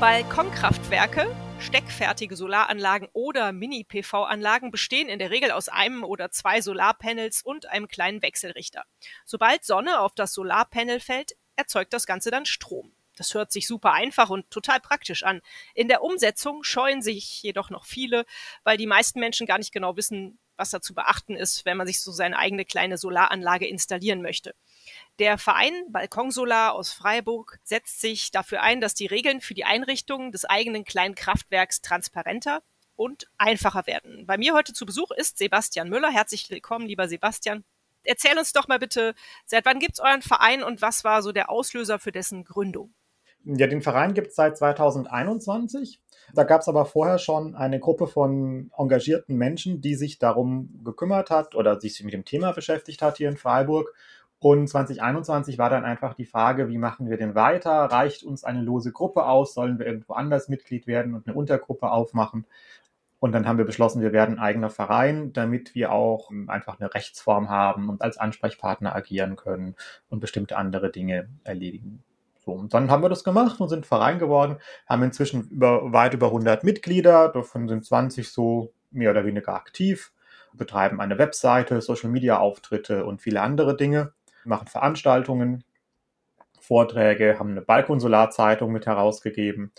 Balkonkraftwerke, steckfertige Solaranlagen oder Mini-PV-Anlagen bestehen in der Regel aus einem oder zwei Solarpanels und einem kleinen Wechselrichter. Sobald Sonne auf das Solarpanel fällt, erzeugt das Ganze dann Strom. Das hört sich super einfach und total praktisch an. In der Umsetzung scheuen sich jedoch noch viele, weil die meisten Menschen gar nicht genau wissen, was da zu beachten ist, wenn man sich so seine eigene kleine Solaranlage installieren möchte. Der Verein Balkonsolar aus Freiburg setzt sich dafür ein, dass die Regeln für die Einrichtung des eigenen kleinen Kraftwerks transparenter und einfacher werden. Bei mir heute zu Besuch ist Sebastian Müller. Herzlich willkommen, lieber Sebastian. Erzähl uns doch mal bitte, seit wann gibt es euren Verein und was war so der Auslöser für dessen Gründung? Ja, den Verein gibt es seit 2021. Da gab es aber vorher schon eine Gruppe von engagierten Menschen, die sich darum gekümmert hat oder sich mit dem Thema beschäftigt hat hier in Freiburg. Und 2021 war dann einfach die Frage, wie machen wir denn weiter? Reicht uns eine lose Gruppe aus? Sollen wir irgendwo anders Mitglied werden und eine Untergruppe aufmachen? Und dann haben wir beschlossen, wir werden eigener Verein, damit wir auch einfach eine Rechtsform haben und als Ansprechpartner agieren können und bestimmte andere Dinge erledigen. So, und dann haben wir das gemacht und sind Verein geworden, haben inzwischen über, weit über 100 Mitglieder, davon sind 20 so mehr oder weniger aktiv, betreiben eine Webseite, Social-Media-Auftritte und viele andere Dinge, machen Veranstaltungen, Vorträge, haben eine Balkonsolarzeitung mit herausgegeben.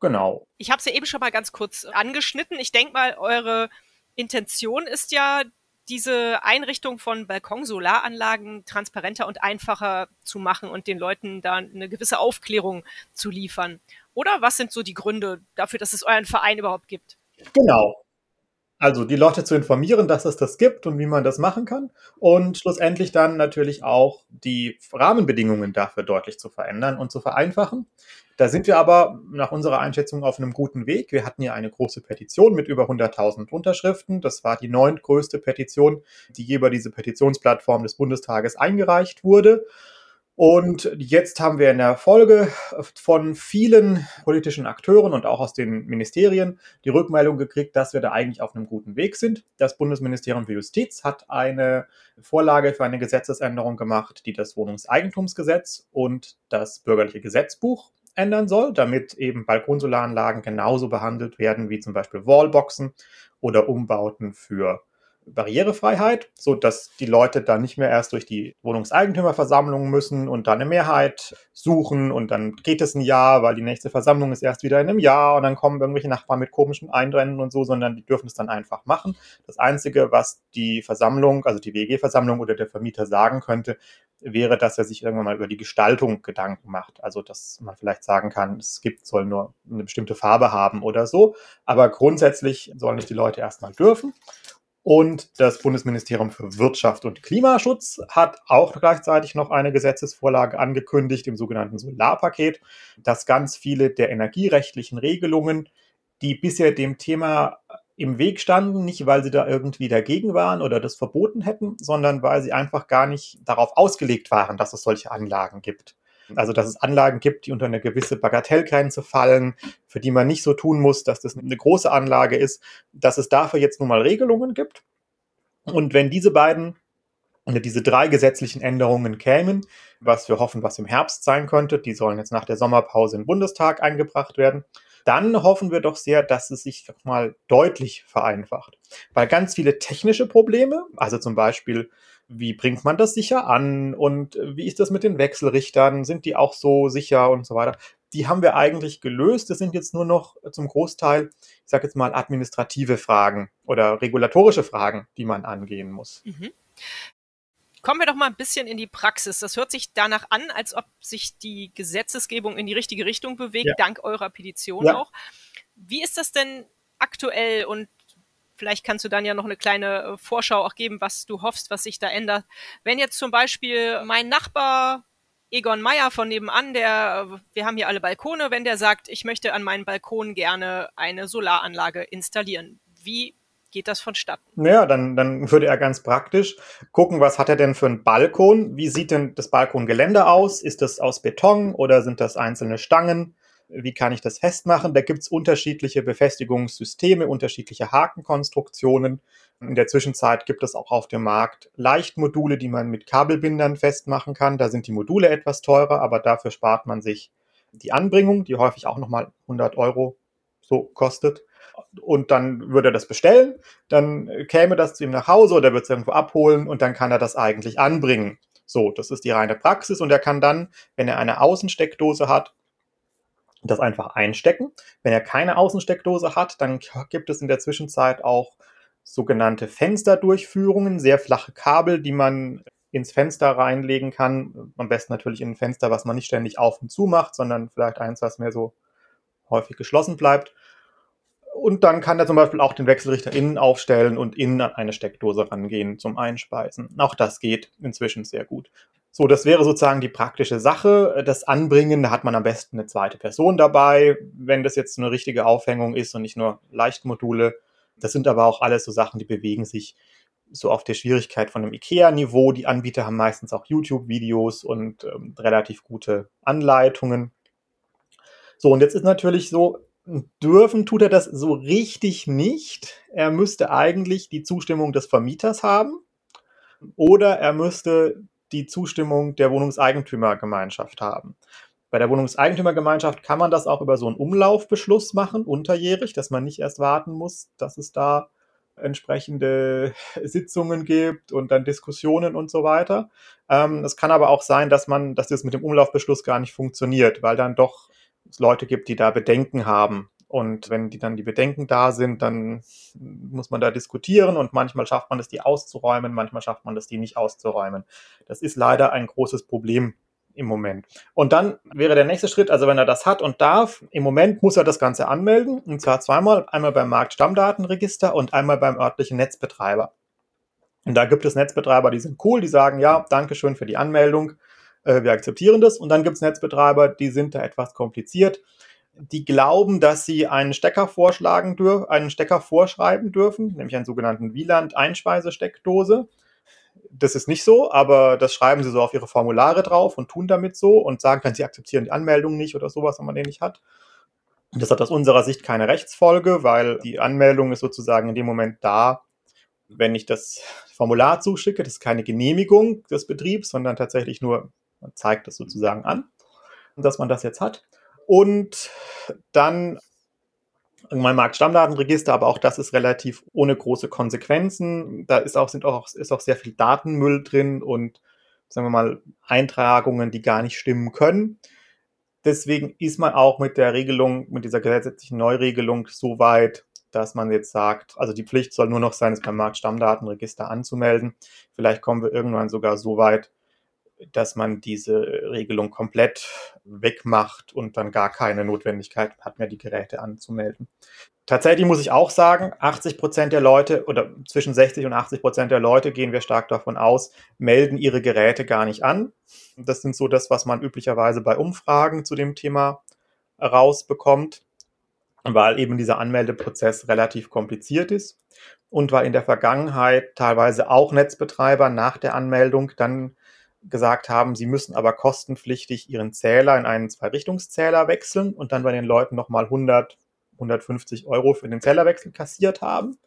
Genau. Ich habe es ja eben schon mal ganz kurz angeschnitten. Ich denke mal, eure Intention ist ja, diese Einrichtung von Balkonsolaranlagen transparenter und einfacher zu machen und den Leuten da eine gewisse Aufklärung zu liefern. Oder was sind so die Gründe dafür, dass es euren Verein überhaupt gibt? Genau. Also die Leute zu informieren, dass es das gibt und wie man das machen kann und schlussendlich dann natürlich auch die Rahmenbedingungen dafür deutlich zu verändern und zu vereinfachen. Da sind wir aber nach unserer Einschätzung auf einem guten Weg. Wir hatten ja eine große Petition mit über 100.000 Unterschriften. Das war die neuntgrößte Petition, die je über diese Petitionsplattform des Bundestages eingereicht wurde. Und jetzt haben wir in der Folge von vielen politischen Akteuren und auch aus den Ministerien die Rückmeldung gekriegt, dass wir da eigentlich auf einem guten Weg sind. Das Bundesministerium für Justiz hat eine Vorlage für eine Gesetzesänderung gemacht, die das Wohnungseigentumsgesetz und das bürgerliche Gesetzbuch ändern soll, damit eben Balkonsolaranlagen genauso behandelt werden wie zum Beispiel Wallboxen oder Umbauten für Barrierefreiheit, so dass die Leute dann nicht mehr erst durch die Wohnungseigentümerversammlung müssen und dann eine Mehrheit suchen und dann geht es ein Jahr, weil die nächste Versammlung ist erst wieder in einem Jahr und dann kommen irgendwelche Nachbarn mit komischen Eindränden und so, sondern die dürfen es dann einfach machen. Das Einzige, was die Versammlung, also die WG-Versammlung oder der Vermieter sagen könnte, wäre, dass er sich irgendwann mal über die Gestaltung Gedanken macht. Also, dass man vielleicht sagen kann, es gibt, soll nur eine bestimmte Farbe haben oder so. Aber grundsätzlich sollen es die Leute erstmal dürfen. Und das Bundesministerium für Wirtschaft und Klimaschutz hat auch gleichzeitig noch eine Gesetzesvorlage angekündigt im sogenannten Solarpaket, dass ganz viele der energierechtlichen Regelungen, die bisher dem Thema im Weg standen, nicht weil sie da irgendwie dagegen waren oder das verboten hätten, sondern weil sie einfach gar nicht darauf ausgelegt waren, dass es solche Anlagen gibt. Also, dass es Anlagen gibt, die unter eine gewisse Bagatellgrenze fallen, für die man nicht so tun muss, dass das eine große Anlage ist, dass es dafür jetzt nun mal Regelungen gibt. Und wenn diese beiden oder diese drei gesetzlichen Änderungen kämen, was wir hoffen, was im Herbst sein könnte, die sollen jetzt nach der Sommerpause im Bundestag eingebracht werden, dann hoffen wir doch sehr, dass es sich mal deutlich vereinfacht. Weil ganz viele technische Probleme, also zum Beispiel wie bringt man das sicher an und wie ist das mit den Wechselrichtern? Sind die auch so sicher und so weiter? Die haben wir eigentlich gelöst. Das sind jetzt nur noch zum Großteil, ich sage jetzt mal, administrative Fragen oder regulatorische Fragen, die man angehen muss. Mhm. Kommen wir doch mal ein bisschen in die Praxis. Das hört sich danach an, als ob sich die Gesetzesgebung in die richtige Richtung bewegt, ja. dank eurer Petition ja. auch. Wie ist das denn aktuell und Vielleicht kannst du dann ja noch eine kleine äh, Vorschau auch geben, was du hoffst, was sich da ändert. Wenn jetzt zum Beispiel mein Nachbar Egon Meyer von nebenan, der, wir haben hier alle Balkone, wenn der sagt, ich möchte an meinen Balkon gerne eine Solaranlage installieren. Wie geht das vonstatten? Naja, dann, dann würde er ganz praktisch gucken, was hat er denn für einen Balkon? Wie sieht denn das Balkongelände aus? Ist das aus Beton oder sind das einzelne Stangen? Wie kann ich das festmachen? Da gibt es unterschiedliche Befestigungssysteme, unterschiedliche Hakenkonstruktionen. In der Zwischenzeit gibt es auch auf dem Markt Leichtmodule, die man mit Kabelbindern festmachen kann. Da sind die Module etwas teurer, aber dafür spart man sich die Anbringung, die häufig auch nochmal 100 Euro so kostet. Und dann würde er das bestellen, dann käme das zu ihm nach Hause oder wird es irgendwo abholen und dann kann er das eigentlich anbringen. So, das ist die reine Praxis und er kann dann, wenn er eine Außensteckdose hat, das einfach einstecken. Wenn er keine Außensteckdose hat, dann gibt es in der Zwischenzeit auch sogenannte Fensterdurchführungen, sehr flache Kabel, die man ins Fenster reinlegen kann. Am besten natürlich in ein Fenster, was man nicht ständig auf und zu macht, sondern vielleicht eins, was mehr so häufig geschlossen bleibt. Und dann kann er zum Beispiel auch den Wechselrichter innen aufstellen und innen an eine Steckdose rangehen zum Einspeisen. Auch das geht inzwischen sehr gut. So, das wäre sozusagen die praktische Sache. Das Anbringen, da hat man am besten eine zweite Person dabei, wenn das jetzt eine richtige Aufhängung ist und nicht nur Leichtmodule. Das sind aber auch alles so Sachen, die bewegen sich so auf der Schwierigkeit von einem IKEA-Niveau. Die Anbieter haben meistens auch YouTube-Videos und ähm, relativ gute Anleitungen. So, und jetzt ist natürlich so, dürfen tut er das so richtig nicht. Er müsste eigentlich die Zustimmung des Vermieters haben oder er müsste die Zustimmung der Wohnungseigentümergemeinschaft haben. Bei der Wohnungseigentümergemeinschaft kann man das auch über so einen Umlaufbeschluss machen, unterjährig, dass man nicht erst warten muss, dass es da entsprechende Sitzungen gibt und dann Diskussionen und so weiter. Ähm, es kann aber auch sein, dass man, dass das mit dem Umlaufbeschluss gar nicht funktioniert, weil dann doch es Leute gibt, die da Bedenken haben. Und wenn die dann die Bedenken da sind, dann muss man da diskutieren und manchmal schafft man es, die auszuräumen, manchmal schafft man es, die nicht auszuräumen. Das ist leider ein großes Problem im Moment. Und dann wäre der nächste Schritt, also wenn er das hat und darf, im Moment muss er das Ganze anmelden, und zwar zweimal, einmal beim Marktstammdatenregister und einmal beim örtlichen Netzbetreiber. Und da gibt es Netzbetreiber, die sind cool, die sagen, ja, danke schön für die Anmeldung, äh, wir akzeptieren das. Und dann gibt es Netzbetreiber, die sind da etwas kompliziert. Die glauben, dass sie einen Stecker vorschlagen dürfen, einen Stecker vorschreiben dürfen, nämlich einen sogenannten Wieland-Einspeisesteckdose. Das ist nicht so, aber das schreiben sie so auf ihre Formulare drauf und tun damit so und sagen dann, sie akzeptieren die Anmeldung nicht oder sowas, wenn man den nicht hat. Das hat aus unserer Sicht keine Rechtsfolge, weil die Anmeldung ist sozusagen in dem Moment da, wenn ich das Formular zuschicke. Das ist keine Genehmigung des Betriebs, sondern tatsächlich nur man zeigt das sozusagen an, dass man das jetzt hat. Und dann mein Marktstammdatenregister, aber auch das ist relativ ohne große Konsequenzen. Da ist auch, sind auch, ist auch sehr viel Datenmüll drin und sagen wir mal Eintragungen, die gar nicht stimmen können. Deswegen ist man auch mit der Regelung, mit dieser gesetzlichen Neuregelung so weit, dass man jetzt sagt, also die Pflicht soll nur noch sein, es beim Marktstammdatenregister anzumelden. Vielleicht kommen wir irgendwann sogar so weit, dass man diese Regelung komplett wegmacht und dann gar keine Notwendigkeit hat mehr, die Geräte anzumelden. Tatsächlich muss ich auch sagen, 80 Prozent der Leute oder zwischen 60 und 80 Prozent der Leute, gehen wir stark davon aus, melden ihre Geräte gar nicht an. Das sind so das, was man üblicherweise bei Umfragen zu dem Thema rausbekommt, weil eben dieser Anmeldeprozess relativ kompliziert ist und weil in der Vergangenheit teilweise auch Netzbetreiber nach der Anmeldung dann gesagt haben, sie müssen aber kostenpflichtig ihren Zähler in einen Zweirichtungszähler wechseln und dann bei den Leuten nochmal 100, 150 Euro für den Zählerwechsel kassiert haben.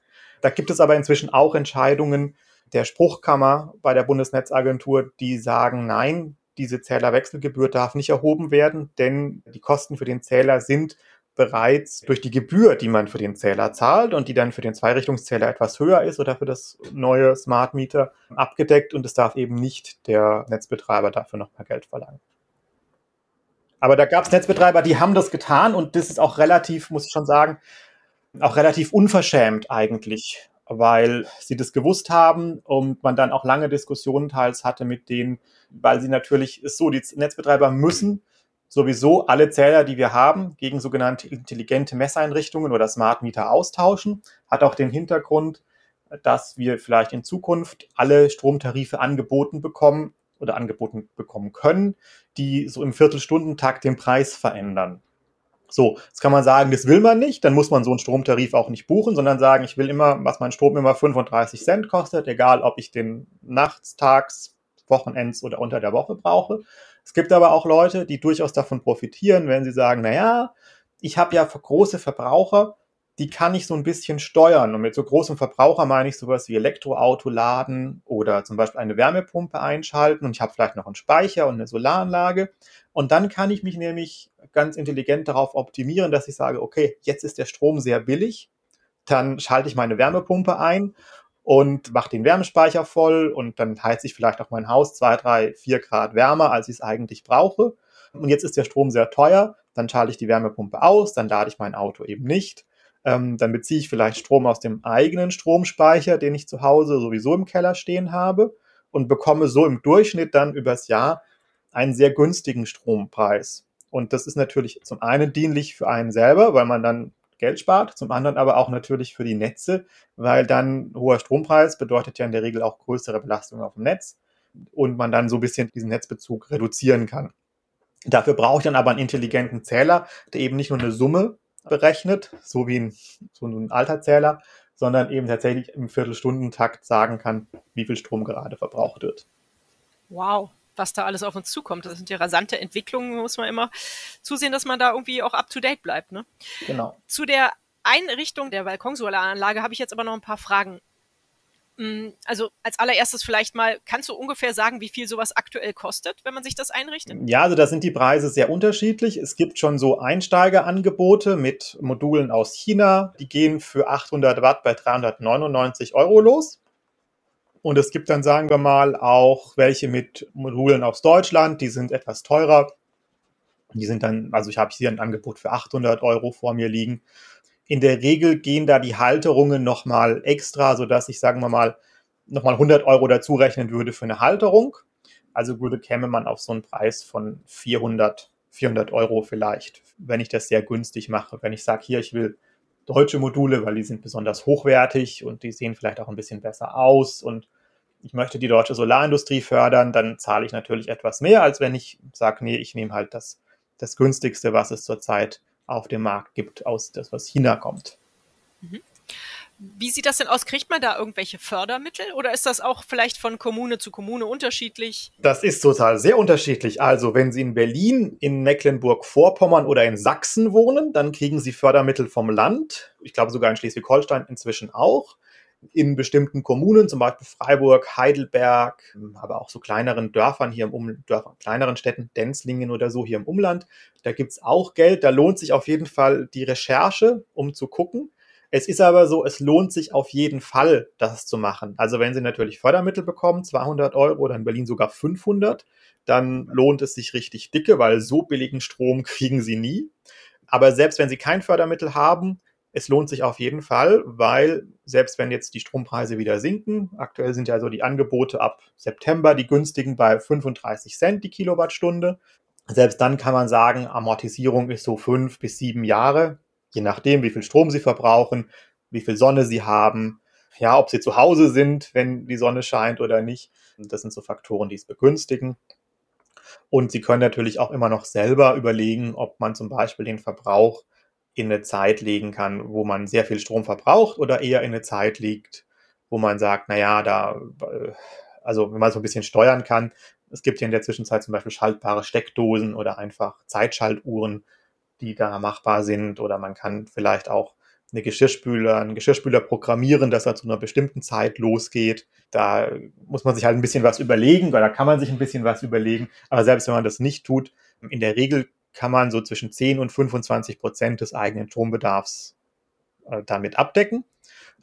Da gibt es aber inzwischen auch Entscheidungen der Spruchkammer bei der Bundesnetzagentur, die sagen, nein, diese Zählerwechselgebühr darf nicht erhoben werden, denn die Kosten für den Zähler sind bereits durch die Gebühr, die man für den Zähler zahlt und die dann für den Zweirichtungszähler etwas höher ist oder für das neue Smart Meter abgedeckt und es darf eben nicht der Netzbetreiber dafür noch mehr Geld verlangen. Aber da gab es Netzbetreiber, die haben das getan und das ist auch relativ, muss ich schon sagen, auch relativ unverschämt eigentlich, weil sie das gewusst haben und man dann auch lange Diskussionen teils hatte mit denen, weil sie natürlich ist so, die Netzbetreiber müssen sowieso alle Zähler, die wir haben, gegen sogenannte intelligente Messeinrichtungen oder Smart Meter austauschen. Hat auch den Hintergrund, dass wir vielleicht in Zukunft alle Stromtarife angeboten bekommen oder angeboten bekommen können, die so im Viertelstundentakt den Preis verändern. So, jetzt kann man sagen, das will man nicht, dann muss man so einen Stromtarif auch nicht buchen, sondern sagen, ich will immer, was mein Strom immer 35 Cent kostet, egal ob ich den nachts, tags, Wochenends oder unter der Woche brauche. Es gibt aber auch Leute, die durchaus davon profitieren, wenn sie sagen, naja, ich habe ja große Verbraucher, die kann ich so ein bisschen steuern. Und mit so großem Verbraucher meine ich sowas wie Elektroauto laden oder zum Beispiel eine Wärmepumpe einschalten und ich habe vielleicht noch einen Speicher und eine Solaranlage. Und dann kann ich mich nämlich ganz intelligent darauf optimieren, dass ich sage, okay, jetzt ist der Strom sehr billig, dann schalte ich meine Wärmepumpe ein und mache den Wärmespeicher voll und dann heizt sich vielleicht auch mein Haus zwei, drei, vier Grad wärmer, als ich es eigentlich brauche. Und jetzt ist der Strom sehr teuer, dann schalte ich die Wärmepumpe aus, dann lade ich mein Auto eben nicht ähm, dann beziehe ich vielleicht Strom aus dem eigenen Stromspeicher, den ich zu Hause sowieso im Keller stehen habe und bekomme so im Durchschnitt dann übers Jahr einen sehr günstigen Strompreis. Und das ist natürlich zum einen dienlich für einen selber, weil man dann Geld spart, zum anderen aber auch natürlich für die Netze, weil dann hoher Strompreis bedeutet ja in der Regel auch größere Belastung auf dem Netz und man dann so ein bisschen diesen Netzbezug reduzieren kann. Dafür brauche ich dann aber einen intelligenten Zähler, der eben nicht nur eine Summe berechnet, so wie ein, so ein alter Zähler, sondern eben tatsächlich im Viertelstundentakt sagen kann, wie viel Strom gerade verbraucht wird. Wow, was da alles auf uns zukommt. Das sind ja rasante Entwicklungen, muss man immer zusehen, dass man da irgendwie auch up to date bleibt. Ne? Genau. Zu der Einrichtung der Balkonsolaranlage habe ich jetzt aber noch ein paar Fragen. Mm, also als allererstes vielleicht mal, kannst du ungefähr sagen, wie viel sowas aktuell kostet, wenn man sich das einrichtet? Ja, also da sind die Preise sehr unterschiedlich. Es gibt schon so Einsteigerangebote mit Modulen aus China, die gehen für 800 Watt bei 399 Euro los. Und es gibt dann, sagen wir mal, auch welche mit Modulen aus Deutschland, die sind etwas teurer. Die sind dann, also ich habe hier ein Angebot für 800 Euro vor mir liegen. In der Regel gehen da die Halterungen nochmal extra, sodass ich, sagen wir mal, nochmal 100 Euro dazu rechnen würde für eine Halterung. Also würde, käme man auf so einen Preis von 400, 400 Euro vielleicht, wenn ich das sehr günstig mache. Wenn ich sage, hier, ich will deutsche Module, weil die sind besonders hochwertig und die sehen vielleicht auch ein bisschen besser aus und ich möchte die deutsche Solarindustrie fördern, dann zahle ich natürlich etwas mehr, als wenn ich sage, nee, ich nehme halt das, das günstigste, was es zurzeit auf dem Markt gibt, aus das, was China kommt. Mhm. Wie sieht das denn aus? Kriegt man da irgendwelche Fördermittel oder ist das auch vielleicht von Kommune zu Kommune unterschiedlich? Das ist total sehr unterschiedlich. Also wenn Sie in Berlin, in Mecklenburg-Vorpommern oder in Sachsen wohnen, dann kriegen Sie Fördermittel vom Land. Ich glaube sogar in Schleswig-Holstein inzwischen auch in bestimmten Kommunen, zum Beispiel Freiburg, Heidelberg, aber auch so kleineren Dörfern hier im um Dörfern, kleineren Städten, Denzlingen oder so hier im Umland. Da gibt's auch Geld. Da lohnt sich auf jeden Fall die Recherche, um zu gucken. Es ist aber so, es lohnt sich auf jeden Fall, das zu machen. Also wenn Sie natürlich Fördermittel bekommen, 200 Euro oder in Berlin sogar 500, dann lohnt es sich richtig dicke, weil so billigen Strom kriegen Sie nie. Aber selbst wenn Sie kein Fördermittel haben, es lohnt sich auf jeden Fall, weil selbst wenn jetzt die Strompreise wieder sinken, aktuell sind ja so die Angebote ab September, die günstigen bei 35 Cent die Kilowattstunde. Selbst dann kann man sagen, Amortisierung ist so fünf bis sieben Jahre, je nachdem, wie viel Strom sie verbrauchen, wie viel Sonne sie haben, ja, ob sie zu Hause sind, wenn die Sonne scheint oder nicht. Das sind so Faktoren, die es begünstigen. Und Sie können natürlich auch immer noch selber überlegen, ob man zum Beispiel den Verbrauch in eine Zeit legen kann, wo man sehr viel Strom verbraucht oder eher in eine Zeit liegt, wo man sagt, naja, da, äh, also wenn man so ein bisschen steuern kann, es gibt ja in der Zwischenzeit zum Beispiel schaltbare Steckdosen oder einfach Zeitschaltuhren, die da machbar sind oder man kann vielleicht auch eine Geschirrspüler, einen Geschirrspüler programmieren, dass er zu einer bestimmten Zeit losgeht. Da muss man sich halt ein bisschen was überlegen oder da kann man sich ein bisschen was überlegen. Aber selbst wenn man das nicht tut, in der Regel kann man so zwischen 10 und 25 Prozent des eigenen Strombedarfs äh, damit abdecken.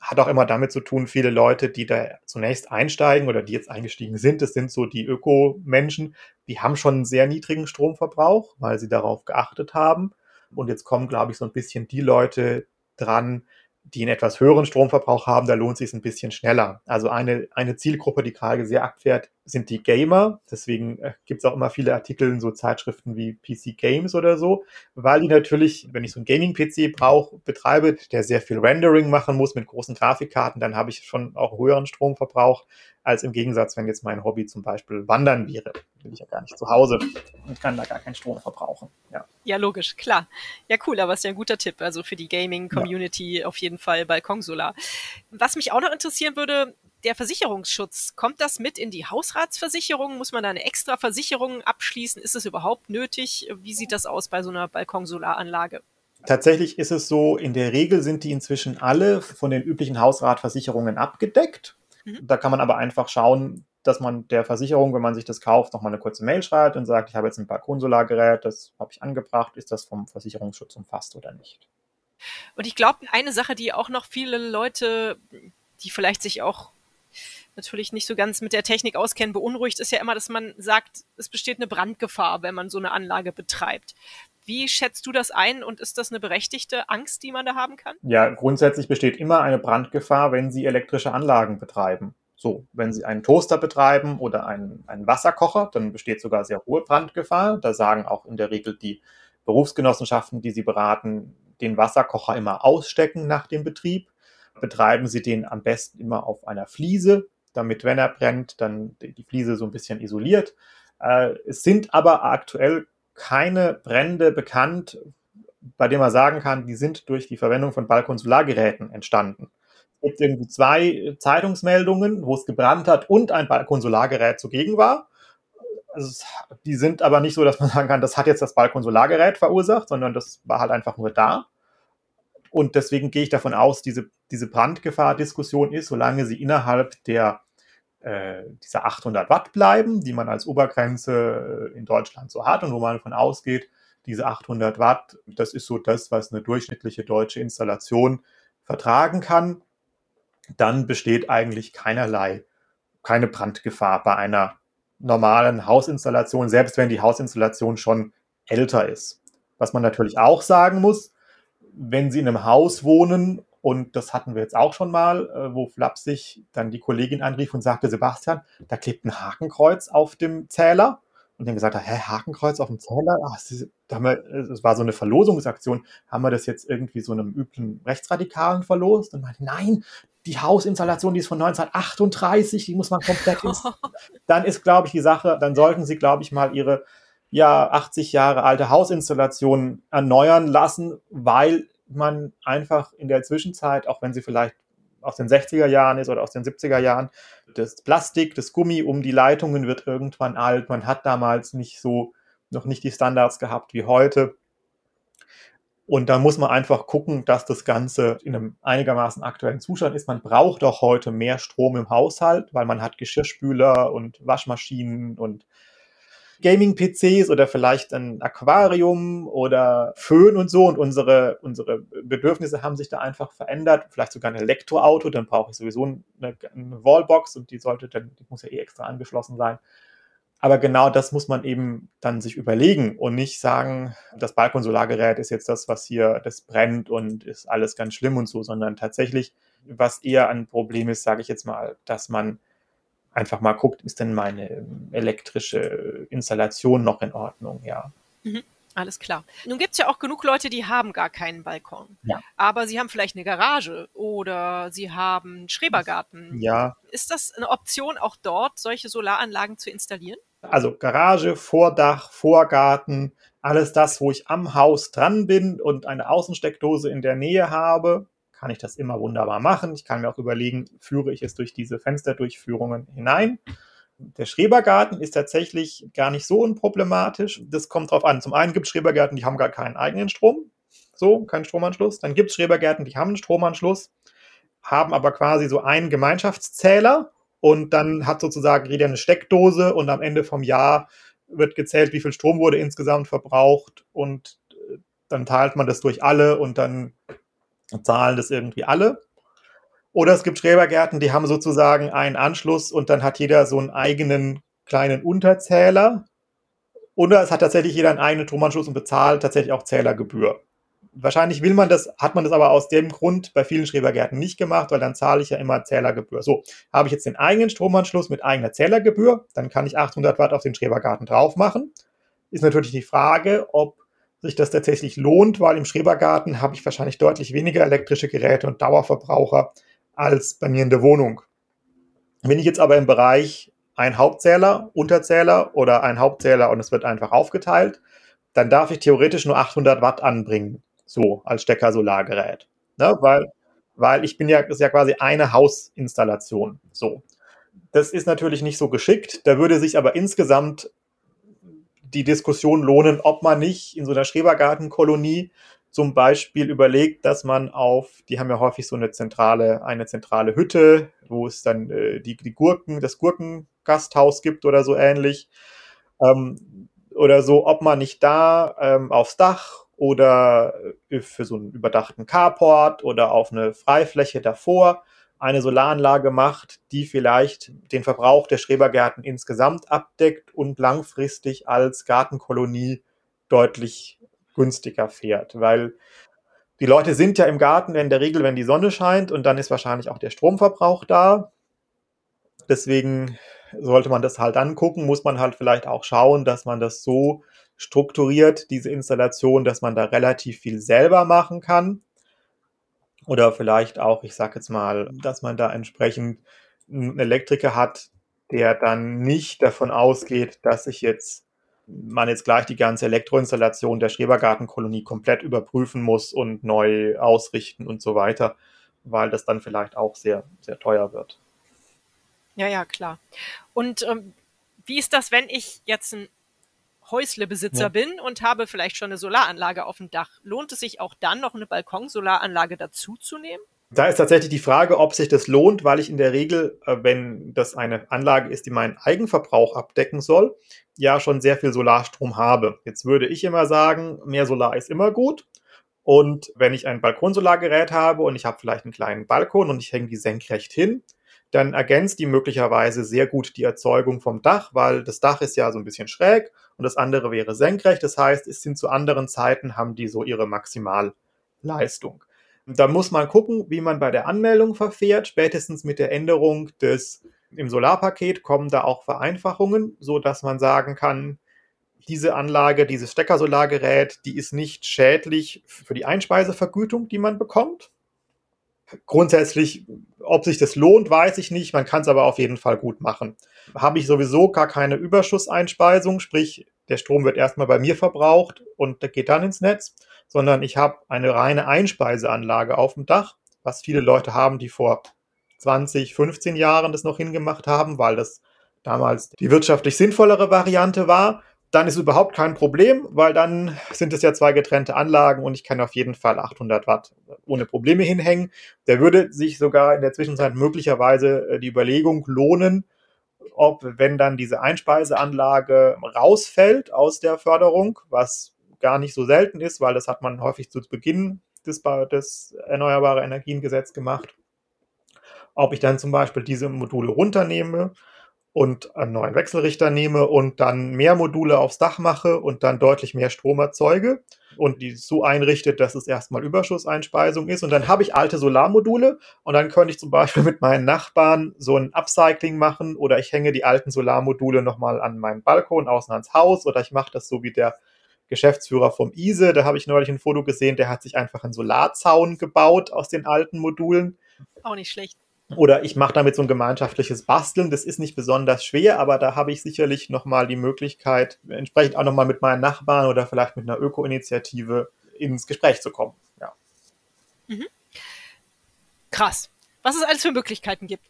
Hat auch immer damit zu tun, viele Leute, die da zunächst einsteigen oder die jetzt eingestiegen sind, das sind so die Öko-Menschen, die haben schon einen sehr niedrigen Stromverbrauch, weil sie darauf geachtet haben. Und jetzt kommen, glaube ich, so ein bisschen die Leute dran, die einen etwas höheren Stromverbrauch haben, da lohnt es sich ein bisschen schneller. Also eine, eine Zielgruppe, die gerade sehr abfährt, sind die Gamer. Deswegen äh, gibt es auch immer viele Artikel in so Zeitschriften wie PC Games oder so, weil die natürlich, wenn ich so einen Gaming-PC brauche, betreibe, der sehr viel Rendering machen muss mit großen Grafikkarten, dann habe ich schon auch höheren Stromverbrauch als im Gegensatz, wenn jetzt mein Hobby zum Beispiel Wandern wäre. Bin ich ja gar nicht zu Hause und kann da gar keinen Strom verbrauchen. Ja, ja logisch, klar. Ja, cool, aber ist ja ein guter Tipp. Also für die Gaming-Community ja. auf jeden Fall Balkonsolar. Was mich auch noch interessieren würde, der Versicherungsschutz, kommt das mit in die Hausratsversicherung? Muss man da eine extra Versicherung abschließen? Ist es überhaupt nötig? Wie sieht das aus bei so einer Balkonsolaranlage? Tatsächlich ist es so, in der Regel sind die inzwischen alle von den üblichen Hausratversicherungen abgedeckt. Mhm. Da kann man aber einfach schauen, dass man der Versicherung, wenn man sich das kauft, nochmal eine kurze Mail schreibt und sagt, ich habe jetzt ein Balkonsolargerät, das habe ich angebracht, ist das vom Versicherungsschutz umfasst oder nicht. Und ich glaube, eine Sache, die auch noch viele Leute, die vielleicht sich auch natürlich nicht so ganz mit der Technik auskennen, beunruhigt, ist ja immer, dass man sagt, es besteht eine Brandgefahr, wenn man so eine Anlage betreibt. Wie schätzt du das ein und ist das eine berechtigte Angst, die man da haben kann? Ja, grundsätzlich besteht immer eine Brandgefahr, wenn Sie elektrische Anlagen betreiben. So, wenn Sie einen Toaster betreiben oder einen, einen Wasserkocher, dann besteht sogar sehr hohe Brandgefahr. Da sagen auch in der Regel die Berufsgenossenschaften, die Sie beraten, den Wasserkocher immer ausstecken nach dem Betrieb. Betreiben Sie den am besten immer auf einer Fliese, damit, wenn er brennt, dann die Fliese so ein bisschen isoliert. Äh, es sind aber aktuell keine Brände bekannt, bei denen man sagen kann, die sind durch die Verwendung von Balkonsolargeräten entstanden. Es gibt irgendwie zwei Zeitungsmeldungen, wo es gebrannt hat und ein Balkonsolargerät zugegen war. Also, die sind aber nicht so, dass man sagen kann, das hat jetzt das Balkonsolargerät verursacht, sondern das war halt einfach nur da. Und deswegen gehe ich davon aus, diese, diese Brandgefahr-Diskussion ist, solange sie innerhalb der äh, dieser 800 Watt bleiben, die man als Obergrenze äh, in Deutschland so hat und wo man davon ausgeht, diese 800 Watt, das ist so das, was eine durchschnittliche deutsche Installation vertragen kann, dann besteht eigentlich keinerlei, keine Brandgefahr bei einer normalen Hausinstallation, selbst wenn die Hausinstallation schon älter ist. Was man natürlich auch sagen muss, wenn Sie in einem Haus wohnen und das hatten wir jetzt auch schon mal, äh, wo flapsig dann die Kollegin anrief und sagte, Sebastian, da klebt ein Hakenkreuz auf dem Zähler. Und dann gesagt hat, hä, Hakenkreuz auf dem Zähler? Ach, da haben wir, es war so eine Verlosungsaktion. Haben wir das jetzt irgendwie so einem üblen Rechtsradikalen verlost? Und meinte, nein, die Hausinstallation, die ist von 1938, die muss man komplett ins. Dann ist, glaube ich, die Sache, dann sollten Sie, glaube ich, mal Ihre ja 80 Jahre alte Hausinstallation erneuern lassen, weil man einfach in der Zwischenzeit, auch wenn sie vielleicht aus den 60er Jahren ist oder aus den 70er Jahren, das Plastik, das Gummi um die Leitungen wird irgendwann alt. Man hat damals nicht so, noch nicht die Standards gehabt wie heute. Und da muss man einfach gucken, dass das Ganze in einem einigermaßen aktuellen Zustand ist. Man braucht auch heute mehr Strom im Haushalt, weil man hat Geschirrspüler und Waschmaschinen und Gaming-PCs oder vielleicht ein Aquarium oder Föhn und so. Und unsere, unsere Bedürfnisse haben sich da einfach verändert. Vielleicht sogar ein Elektroauto, dann brauche ich sowieso eine, eine Wallbox und die sollte dann, die muss ja eh extra angeschlossen sein. Aber genau das muss man eben dann sich überlegen und nicht sagen, das Balkonsolargerät ist jetzt das, was hier, das brennt und ist alles ganz schlimm und so, sondern tatsächlich, was eher ein Problem ist, sage ich jetzt mal, dass man einfach mal guckt, ist denn meine ähm, elektrische Installation noch in Ordnung, ja. Mhm. Alles klar. Nun gibt es ja auch genug Leute, die haben gar keinen Balkon. Ja. Aber sie haben vielleicht eine Garage oder sie haben einen Schrebergarten. Ja. Ist das eine Option, auch dort solche Solaranlagen zu installieren? Also Garage, Vordach, Vorgarten, alles das, wo ich am Haus dran bin und eine Außensteckdose in der Nähe habe, kann ich das immer wunderbar machen. Ich kann mir auch überlegen, führe ich es durch diese Fensterdurchführungen hinein. Der Schrebergarten ist tatsächlich gar nicht so unproblematisch. Das kommt drauf an. Zum einen gibt es Schrebergärten, die haben gar keinen eigenen Strom. So, keinen Stromanschluss. Dann gibt es Schrebergärten, die haben einen Stromanschluss, haben aber quasi so einen Gemeinschaftszähler und dann hat sozusagen jeder eine Steckdose und am Ende vom Jahr wird gezählt, wie viel Strom wurde insgesamt verbraucht und äh, dann teilt man das durch alle und dann zahlen das irgendwie alle. Oder es gibt Schrebergärten, die haben sozusagen einen Anschluss und dann hat jeder so einen eigenen kleinen Unterzähler. Oder es hat tatsächlich jeder einen eigenen Stromanschluss und bezahlt tatsächlich auch Zählergebühr. Wahrscheinlich will man das, hat man das aber aus dem Grund bei vielen Schrebergärten nicht gemacht, weil dann zahle ich ja immer Zählergebühr. So, habe ich jetzt den eigenen Stromanschluss mit eigener Zählergebühr, dann kann ich 800 Watt auf den Schrebergarten drauf machen. Ist natürlich die Frage, ob sich das tatsächlich lohnt, weil im Schrebergarten habe ich wahrscheinlich deutlich weniger elektrische Geräte und Dauerverbraucher als bei mir in der Wohnung. Wenn ich jetzt aber im Bereich ein Hauptzähler, Unterzähler oder ein Hauptzähler und es wird einfach aufgeteilt, dann darf ich theoretisch nur 800 Watt anbringen so als Stecker-Solargerät. Ne? Weil, weil ich bin ja, ist ja quasi eine Hausinstallation. So. Das ist natürlich nicht so geschickt. Da würde sich aber insgesamt die Diskussion lohnen, ob man nicht in so einer Schrebergartenkolonie zum Beispiel überlegt, dass man auf, die haben ja häufig so eine zentrale, eine zentrale Hütte, wo es dann äh, die, die Gurken, das Gurkengasthaus gibt oder so ähnlich. Ähm, oder so, ob man nicht da ähm, aufs Dach oder äh, für so einen überdachten Carport oder auf eine Freifläche davor eine Solaranlage macht, die vielleicht den Verbrauch der Schrebergärten insgesamt abdeckt und langfristig als Gartenkolonie deutlich günstiger fährt, weil die Leute sind ja im Garten in der Regel, wenn die Sonne scheint und dann ist wahrscheinlich auch der Stromverbrauch da. Deswegen sollte man das halt angucken, muss man halt vielleicht auch schauen, dass man das so strukturiert, diese Installation, dass man da relativ viel selber machen kann. Oder vielleicht auch, ich sage jetzt mal, dass man da entsprechend einen Elektriker hat, der dann nicht davon ausgeht, dass sich jetzt man jetzt gleich die ganze Elektroinstallation der Schrebergartenkolonie komplett überprüfen muss und neu ausrichten und so weiter, weil das dann vielleicht auch sehr, sehr teuer wird. Ja, ja, klar. Und ähm, wie ist das, wenn ich jetzt ein Häuslebesitzer ja. bin und habe vielleicht schon eine Solaranlage auf dem Dach. Lohnt es sich auch dann noch eine Balkonsolaranlage dazuzunehmen? Da ist tatsächlich die Frage, ob sich das lohnt, weil ich in der Regel, äh, wenn das eine Anlage ist, die meinen Eigenverbrauch abdecken soll, ja schon sehr viel Solarstrom habe. Jetzt würde ich immer sagen, mehr Solar ist immer gut. Und wenn ich ein Balkonsolargerät habe und ich habe vielleicht einen kleinen Balkon und ich hänge die senkrecht hin, dann ergänzt die möglicherweise sehr gut die Erzeugung vom Dach, weil das Dach ist ja so ein bisschen schräg und das andere wäre senkrecht. Das heißt, es sind zu anderen Zeiten, haben die so ihre Maximalleistung. Da muss man gucken, wie man bei der Anmeldung verfährt. Spätestens mit der Änderung des im Solarpaket kommen da auch Vereinfachungen, so dass man sagen kann, diese Anlage, dieses Steckersolargerät, die ist nicht schädlich für die Einspeisevergütung, die man bekommt. Grundsätzlich, ob sich das lohnt, weiß ich nicht. Man kann es aber auf jeden Fall gut machen habe ich sowieso gar keine Überschusseinspeisung, sprich der Strom wird erstmal bei mir verbraucht und geht dann ins Netz, sondern ich habe eine reine Einspeiseanlage auf dem Dach, was viele Leute haben, die vor 20, 15 Jahren das noch hingemacht haben, weil das damals die wirtschaftlich sinnvollere Variante war. Dann ist überhaupt kein Problem, weil dann sind es ja zwei getrennte Anlagen und ich kann auf jeden Fall 800 Watt ohne Probleme hinhängen. Der würde sich sogar in der Zwischenzeit möglicherweise äh, die Überlegung lohnen, ob, wenn dann diese Einspeiseanlage rausfällt aus der Förderung, was gar nicht so selten ist, weil das hat man häufig zu Beginn des, des Erneuerbare Energiengesetz gemacht, ob ich dann zum Beispiel diese Module runternehme und einen neuen Wechselrichter nehme und dann mehr Module aufs Dach mache und dann deutlich mehr Strom erzeuge und die so einrichtet, dass es erstmal Überschusseinspeisung ist. Und dann habe ich alte Solarmodule und dann könnte ich zum Beispiel mit meinen Nachbarn so ein Upcycling machen oder ich hänge die alten Solarmodule nochmal an meinen Balkon außen ans Haus oder ich mache das so wie der Geschäftsführer vom ISE. Da habe ich neulich ein Foto gesehen, der hat sich einfach einen Solarzaun gebaut aus den alten Modulen. Auch nicht schlecht. Oder ich mache damit so ein gemeinschaftliches Basteln. Das ist nicht besonders schwer, aber da habe ich sicherlich nochmal die Möglichkeit, entsprechend auch nochmal mit meinen Nachbarn oder vielleicht mit einer Öko-Initiative ins Gespräch zu kommen. Ja. Mhm. Krass. Was es alles für Möglichkeiten gibt.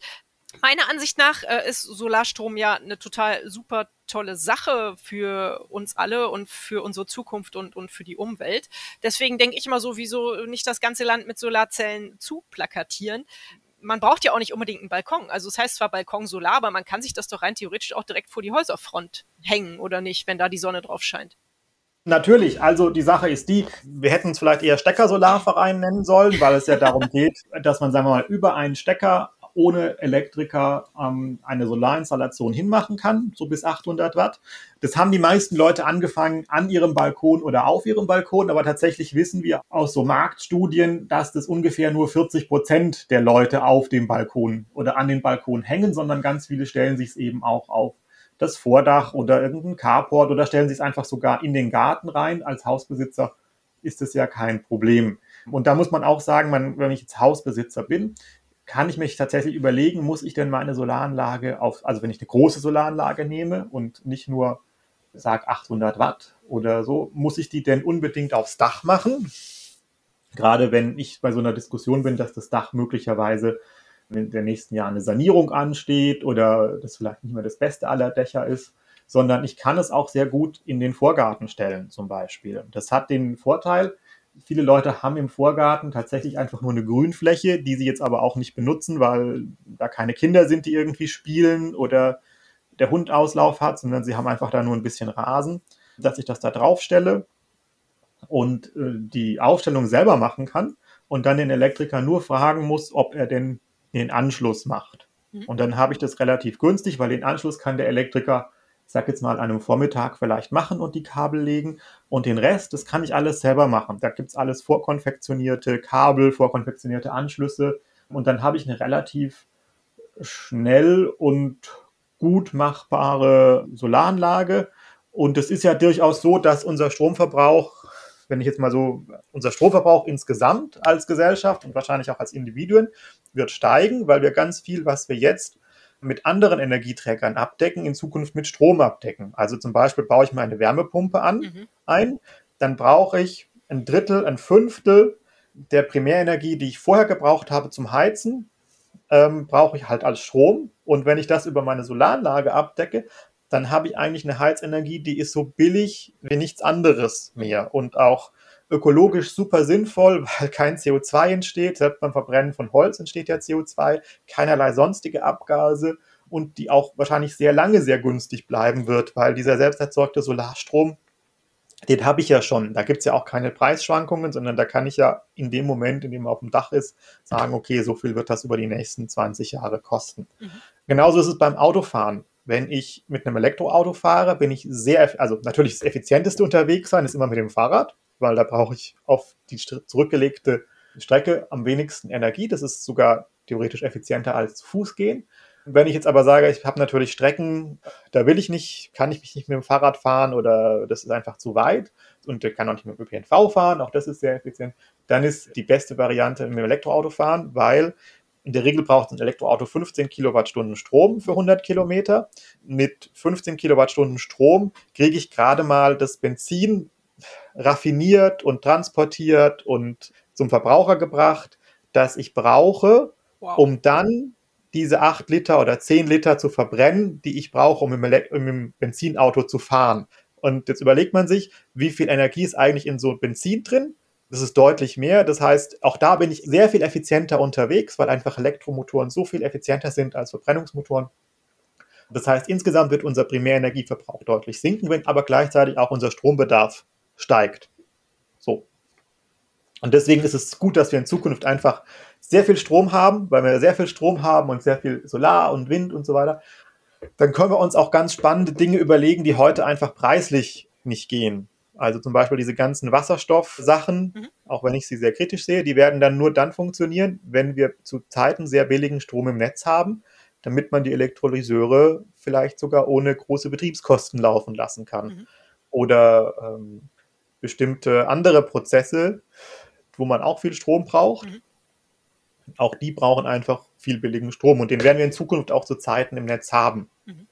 Meiner Ansicht nach äh, ist Solarstrom ja eine total super tolle Sache für uns alle und für unsere Zukunft und, und für die Umwelt. Deswegen denke ich immer so, wieso nicht das ganze Land mit Solarzellen zu plakatieren man braucht ja auch nicht unbedingt einen Balkon. Also es heißt zwar Balkon Solar, aber man kann sich das doch rein theoretisch auch direkt vor die Häuserfront hängen, oder nicht, wenn da die Sonne drauf scheint. Natürlich, also die Sache ist die, wir hätten es vielleicht eher Stecker-Solarverein nennen sollen, weil es ja darum geht, dass man, sagen wir mal, über einen Stecker ohne Elektriker ähm, eine Solarinstallation hinmachen kann, so bis 800 Watt. Das haben die meisten Leute angefangen an ihrem Balkon oder auf ihrem Balkon, aber tatsächlich wissen wir aus so Marktstudien, dass das ungefähr nur 40 Prozent der Leute auf dem Balkon oder an den Balkon hängen, sondern ganz viele stellen sich es eben auch auf das Vordach oder irgendein Carport oder stellen sich es einfach sogar in den Garten rein. Als Hausbesitzer ist es ja kein Problem. Und da muss man auch sagen, wenn ich jetzt Hausbesitzer bin, kann ich mich tatsächlich überlegen, muss ich denn meine Solaranlage auf, also wenn ich eine große Solaranlage nehme und nicht nur sag 800 Watt oder so, muss ich die denn unbedingt aufs Dach machen? Gerade wenn ich bei so einer Diskussion bin, dass das Dach möglicherweise in den nächsten Jahren eine Sanierung ansteht oder das vielleicht nicht mehr das Beste aller Dächer ist, sondern ich kann es auch sehr gut in den Vorgarten stellen zum Beispiel. Das hat den Vorteil, viele Leute haben im Vorgarten tatsächlich einfach nur eine Grünfläche, die sie jetzt aber auch nicht benutzen, weil da keine Kinder sind, die irgendwie spielen oder der Hund Auslauf hat, sondern sie haben einfach da nur ein bisschen Rasen, dass ich das da drauf stelle und äh, die Aufstellung selber machen kann und dann den Elektriker nur fragen muss, ob er denn den Anschluss macht. Mhm. Und dann habe ich das relativ günstig, weil den Anschluss kann der Elektriker, ich sag jetzt mal, an einem Vormittag vielleicht machen und die Kabel legen. Und den Rest, das kann ich alles selber machen. Da gibt es alles vorkonfektionierte Kabel, vorkonfektionierte Anschlüsse. Und dann habe ich eine relativ schnell und gut machbare Solaranlage. Und es ist ja durchaus so, dass unser Stromverbrauch wenn ich jetzt mal so, unser Stromverbrauch insgesamt als Gesellschaft und wahrscheinlich auch als Individuen wird steigen, weil wir ganz viel, was wir jetzt mit anderen Energieträgern abdecken, in Zukunft mit Strom abdecken. Also zum Beispiel baue ich mir eine Wärmepumpe an, mhm. ein, dann brauche ich ein Drittel, ein Fünftel der Primärenergie, die ich vorher gebraucht habe zum Heizen, ähm, brauche ich halt als Strom. Und wenn ich das über meine Solaranlage abdecke, dann habe ich eigentlich eine Heizenergie, die ist so billig wie nichts anderes mehr und auch ökologisch super sinnvoll, weil kein CO2 entsteht. Selbst beim Verbrennen von Holz entsteht ja CO2, keinerlei sonstige Abgase und die auch wahrscheinlich sehr lange sehr günstig bleiben wird, weil dieser selbst erzeugte Solarstrom, den habe ich ja schon. Da gibt es ja auch keine Preisschwankungen, sondern da kann ich ja in dem Moment, in dem er auf dem Dach ist, sagen, okay, so viel wird das über die nächsten 20 Jahre kosten. Mhm. Genauso ist es beim Autofahren wenn ich mit einem Elektroauto fahre, bin ich sehr, also natürlich das effizienteste unterwegs sein ist immer mit dem Fahrrad, weil da brauche ich auf die zurückgelegte Strecke am wenigsten Energie. Das ist sogar theoretisch effizienter als zu Fuß gehen. Wenn ich jetzt aber sage, ich habe natürlich Strecken, da will ich nicht, kann ich mich nicht mit dem Fahrrad fahren oder das ist einfach zu weit und kann auch nicht mit dem ÖPNV fahren, auch das ist sehr effizient, dann ist die beste Variante mit dem Elektroauto fahren, weil in der Regel braucht ein Elektroauto 15 Kilowattstunden Strom für 100 Kilometer. Mit 15 Kilowattstunden Strom kriege ich gerade mal das Benzin raffiniert und transportiert und zum Verbraucher gebracht, das ich brauche, wow. um dann diese 8 Liter oder 10 Liter zu verbrennen, die ich brauche, um im, um im Benzinauto zu fahren. Und jetzt überlegt man sich, wie viel Energie ist eigentlich in so Benzin drin? Das ist deutlich mehr. Das heißt, auch da bin ich sehr viel effizienter unterwegs, weil einfach Elektromotoren so viel effizienter sind als Verbrennungsmotoren. Das heißt, insgesamt wird unser Primärenergieverbrauch deutlich sinken, wenn aber gleichzeitig auch unser Strombedarf steigt. So. Und deswegen ist es gut, dass wir in Zukunft einfach sehr viel Strom haben, weil wir sehr viel Strom haben und sehr viel Solar und Wind und so weiter. Dann können wir uns auch ganz spannende Dinge überlegen, die heute einfach preislich nicht gehen. Also zum Beispiel diese ganzen Wasserstoffsachen, mhm. auch wenn ich sie sehr kritisch sehe, die werden dann nur dann funktionieren, wenn wir zu Zeiten sehr billigen Strom im Netz haben, damit man die Elektrolyseure vielleicht sogar ohne große Betriebskosten laufen lassen kann. Mhm. Oder ähm, bestimmte andere Prozesse, wo man auch viel Strom braucht. Mhm. Auch die brauchen einfach viel billigen Strom und den werden wir in Zukunft auch zu Zeiten im Netz haben. Mhm.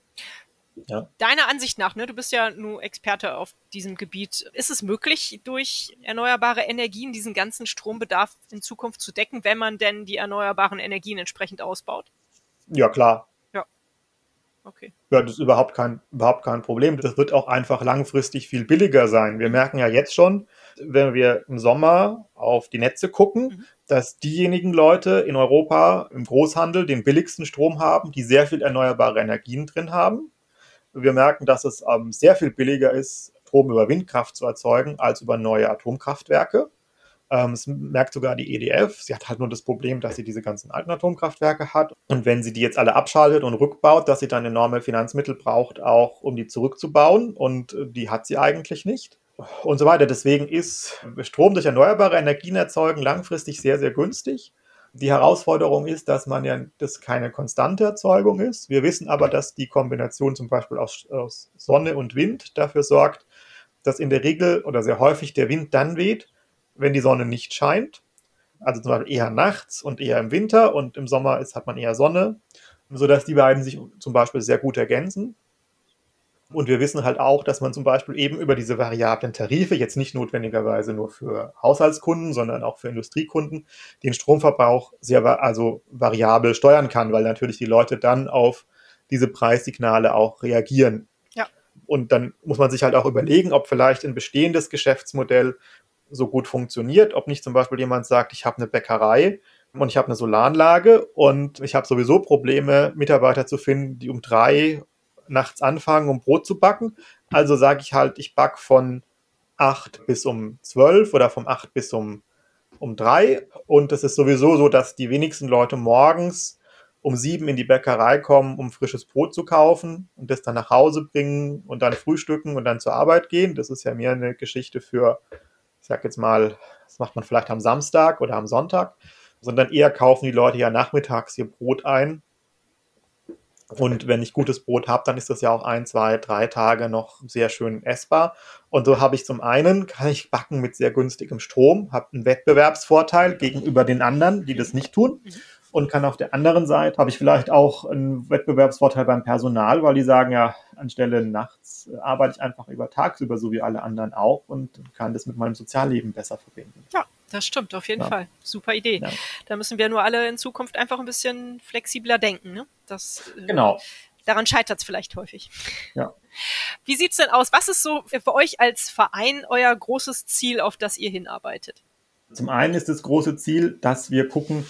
Ja. Deiner Ansicht nach, ne, du bist ja nur Experte auf diesem Gebiet, ist es möglich, durch erneuerbare Energien diesen ganzen Strombedarf in Zukunft zu decken, wenn man denn die erneuerbaren Energien entsprechend ausbaut? Ja, klar. Okay. Ja, das ist überhaupt kein, überhaupt kein Problem. Das wird auch einfach langfristig viel billiger sein. Wir merken ja jetzt schon, wenn wir im Sommer auf die Netze gucken, mhm. dass diejenigen Leute in Europa im Großhandel den billigsten Strom haben, die sehr viel erneuerbare Energien drin haben. Wir merken, dass es ähm, sehr viel billiger ist, Strom über Windkraft zu erzeugen als über neue Atomkraftwerke. Ähm, es merkt sogar die EDF. Sie hat halt nur das Problem, dass sie diese ganzen alten Atomkraftwerke hat. Und wenn sie die jetzt alle abschaltet und rückbaut, dass sie dann enorme Finanzmittel braucht, auch um die zurückzubauen. Und äh, die hat sie eigentlich nicht. Und so weiter. Deswegen ist Strom durch erneuerbare Energien erzeugen langfristig sehr, sehr günstig. Die Herausforderung ist, dass man ja das keine konstante Erzeugung ist. Wir wissen aber, dass die Kombination zum Beispiel aus, aus Sonne und Wind dafür sorgt, dass in der Regel oder sehr häufig der Wind dann weht, wenn die Sonne nicht scheint. Also zum Beispiel eher nachts und eher im Winter und im Sommer ist, hat man eher Sonne, sodass die beiden sich zum Beispiel sehr gut ergänzen. Und wir wissen halt auch, dass man zum Beispiel eben über diese variablen Tarife, jetzt nicht notwendigerweise nur für Haushaltskunden, sondern auch für Industriekunden, den Stromverbrauch sehr also variabel steuern kann, weil natürlich die Leute dann auf diese Preissignale auch reagieren. Ja. Und dann muss man sich halt auch überlegen, ob vielleicht ein bestehendes Geschäftsmodell so gut funktioniert, ob nicht zum Beispiel jemand sagt, ich habe eine Bäckerei und ich habe eine Solaranlage und ich habe sowieso Probleme, Mitarbeiter zu finden, die um drei nachts anfangen, um Brot zu backen. Also sage ich halt, ich backe von 8 bis um 12 oder von 8 bis um, um 3. Und es ist sowieso so, dass die wenigsten Leute morgens um 7 in die Bäckerei kommen, um frisches Brot zu kaufen und das dann nach Hause bringen und dann frühstücken und dann zur Arbeit gehen. Das ist ja mehr eine Geschichte für, ich sag jetzt mal, das macht man vielleicht am Samstag oder am Sonntag, sondern eher kaufen die Leute ja nachmittags ihr Brot ein und wenn ich gutes Brot habe, dann ist das ja auch ein, zwei, drei Tage noch sehr schön essbar. Und so habe ich zum einen, kann ich backen mit sehr günstigem Strom, habe einen Wettbewerbsvorteil gegenüber den anderen, die das nicht tun. Und kann auf der anderen Seite, habe ich vielleicht auch einen Wettbewerbsvorteil beim Personal, weil die sagen ja, anstelle nachts arbeite ich einfach über tagsüber, so wie alle anderen auch und kann das mit meinem Sozialleben besser verbinden. Ja, das stimmt, auf jeden ja. Fall. Super Idee. Ja. Da müssen wir nur alle in Zukunft einfach ein bisschen flexibler denken. Ne? Das, äh, genau. Daran scheitert es vielleicht häufig. Ja. Wie sieht es denn aus? Was ist so für euch als Verein euer großes Ziel, auf das ihr hinarbeitet? Zum einen ist das große Ziel, dass wir gucken,